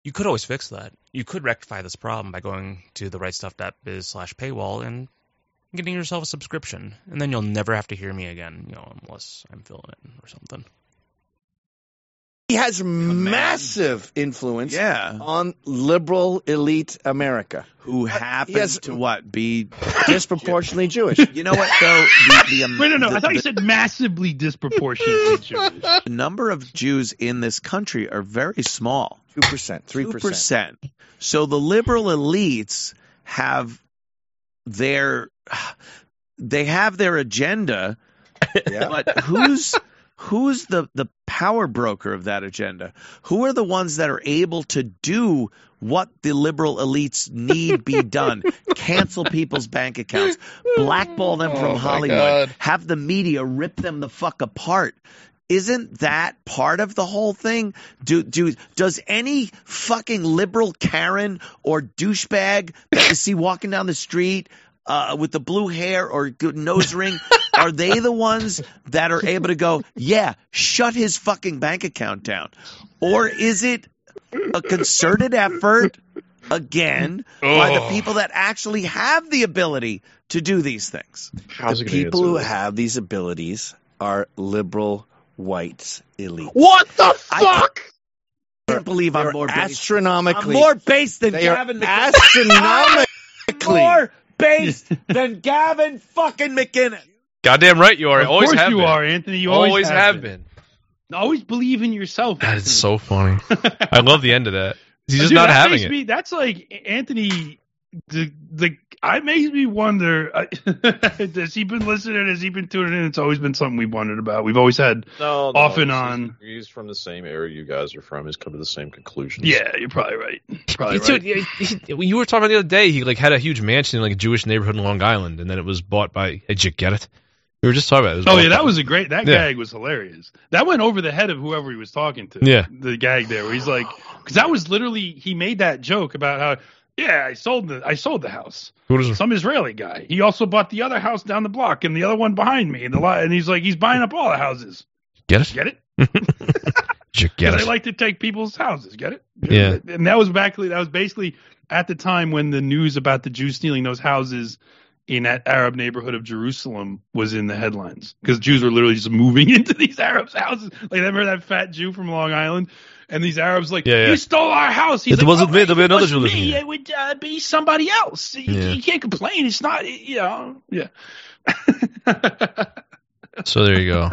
I: You could always fix that. You could rectify this problem by going to the rightstuff.biz slash paywall and getting yourself a subscription, and then you'll never have to hear me again, you know, unless I'm filling it or something.
N: He has massive influence
M: Yeah.
N: on liberal elite America.
M: who happens
N: has-
M: to what be *laughs*
N: Disproportionately Jewish.
M: you know what though the, the, um, *laughs*
G: Wait, no, no.
M: the-
G: I thought you said massively disproportionately *laughs* Jewish.
M: the number of Jews in this country are very small.
N: 2%, 3%.
M: 2%. So the liberal elites have their they have their agenda,
N: Yeah.
M: but who's who's the the power broker of that agenda? Who are the ones that are able to do what the liberal elites need be done? *laughs* Cancel people's bank accounts, blackball them
N: Oh,
M: from
N: my
M: Hollywood,
N: God.
M: have the media rip them the fuck apart. Isn't that part of the whole thing? Do do does any fucking liberal Karen or douchebag that you see walking down the street uh, with the blue hair or nose ring, *laughs* are they the ones that are able to go, yeah, shut his fucking bank account down, or is it a concerted effort again by the
C: Oh.
M: people that actually have the ability to do these things?
F: How's
N: the people who
F: answer
N: have these abilities are liberal whites elite.
F: What the fuck?
M: I can't believe I'm
N: They're
M: more based. I'm
N: astronomically.
M: more based than
N: they are
M: Gavin McInnes.
N: astronomically. *laughs*
M: more based than Gavin fucking McInnes.
E: Goddamn right you are.
G: Of
E: always
G: course
E: have
G: you
E: been.
G: are, Anthony. You
E: always,
G: always,
E: have been.
G: Always believe in yourself.
E: That is so funny. *laughs* I love the end of that. He's just
G: Dude,
E: not having
G: makes
E: it.
G: Me, that's like Anthony. The the I makes me wonder. uh, *laughs* has he been listening? Has he been tuning in? It's always been something we've wondered about. We've always had
F: No, no,
G: off and on.
F: He's from the same area you guys are from. He's come to the same conclusions.
G: Yeah, you're probably right. Probably right.
E: took- he- he- you were talking about the other day. He like had a huge mansion in like a Jewish neighborhood in Long Island, and then it was bought by. Did you get it? We were just talking about it. it
G: Oh yeah, that
E: by-
G: was a great. That
E: Yeah.
G: gag was hilarious. That went over the head of whoever he was talking to.
E: Yeah.
G: the gag there, where he's like, because that was literally he made that joke about how, yeah, I sold the I sold the house.
E: Who does-
G: Some Israeli guy. He also bought the other house down the block and the other one behind me, and the lot. And he's like, he's buying up all the houses.
E: Get it?
G: Get it? *laughs*
E: You get
G: Because
E: it?
G: they like to take people's houses. Get it?
E: Yeah.
G: And that was back. That was basically at the time when the news about the Jews stealing those houses in that Arab neighborhood of Jerusalem was in the headlines because Jews were literally just moving *laughs* into these Arabs' houses. Like I remember that fat Jew from Long Island, and these Arabs like,
E: Yeah, yeah.
G: you stole our house. He's
E: it
G: like,
E: wasn't
G: "Oh,
E: me, there'll be
G: if it
E: another
G: was
E: Jew living
G: me,
E: here."
G: It would uh, be somebody else. You,
E: Yeah.
G: you can't complain. It's not. You know. Yeah. *laughs*
E: So there you go.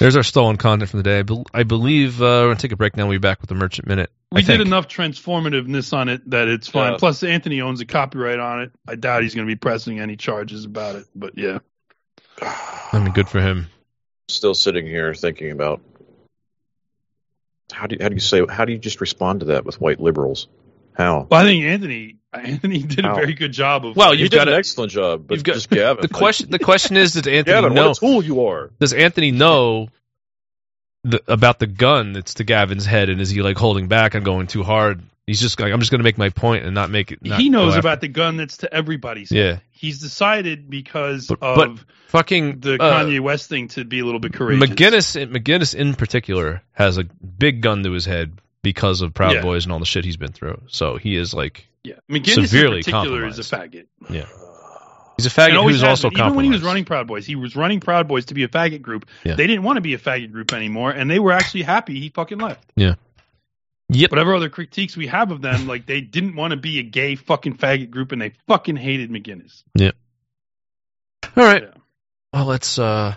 E: There's our stolen content from the day. I, bel I believe uh, we're gonna take a break now. We'll be back with the Merchant Minute.
G: We
E: I think.
G: did enough transformativeness on it that it's fine.
F: Yeah.
G: Plus, Anthony owns a copyright on it. I doubt he's going to be pressing any charges about it. But yeah,
E: I mean, good for him.
F: Still sitting here thinking about how do you, how do you say how do you just respond to that with white liberals? How?
G: well, I think Anthony Anthony did a very good job of.
E: Well,
F: you
E: you've
F: did an
E: to.
F: excellent job, but
E: You've got
F: just Gavin. *laughs*
E: the question. The question is, does Anthony
F: Gavin,
E: know?
F: what a tool you are.
E: Does Anthony know the, about the gun that's to Gavin's head, and is he like holding back and going too hard He's just like, I'm just going to make my point and not make it. Not
G: he knows about the gun that's to everybody's.
E: Yeah.
G: He's decided because of
E: but fucking
G: the
E: uh,
G: Kanye West thing to be a little bit courageous.
E: McInnes, McInnes in particular, has a big gun to his head because of Proud
G: Yeah.
E: Boys and all the shit he's been through. So he is like
G: yeah, McInnes
E: severely
G: in particular is a faggot.
E: Yeah, he's a faggot who's also
G: even when he was running Proud Boys, he was running Proud Boys to be a faggot group.
E: Yeah.
G: They didn't want to be a faggot group anymore, and they were actually happy he fucking left.
E: Yeah. Yep.
G: Whatever other critiques we have of them, *laughs* like they didn't want to be a gay fucking faggot group, and they fucking hated McInnes.
E: Yeah. All right. Well, let's uh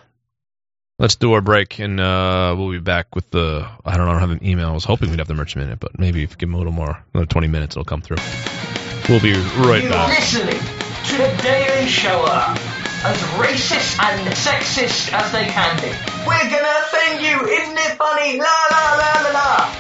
E: let's do our break and uh we'll be back with the I don't know, I don't have an email. I was hoping we'd have the merch minute, but maybe if we give them a little more, another twenty minutes, it'll come through. We'll be right
P: You're
E: back.
P: listening to the Daily Shoah, as racist and sexist as they can be. We're gonna offend you, isn't it funny? La la la la la.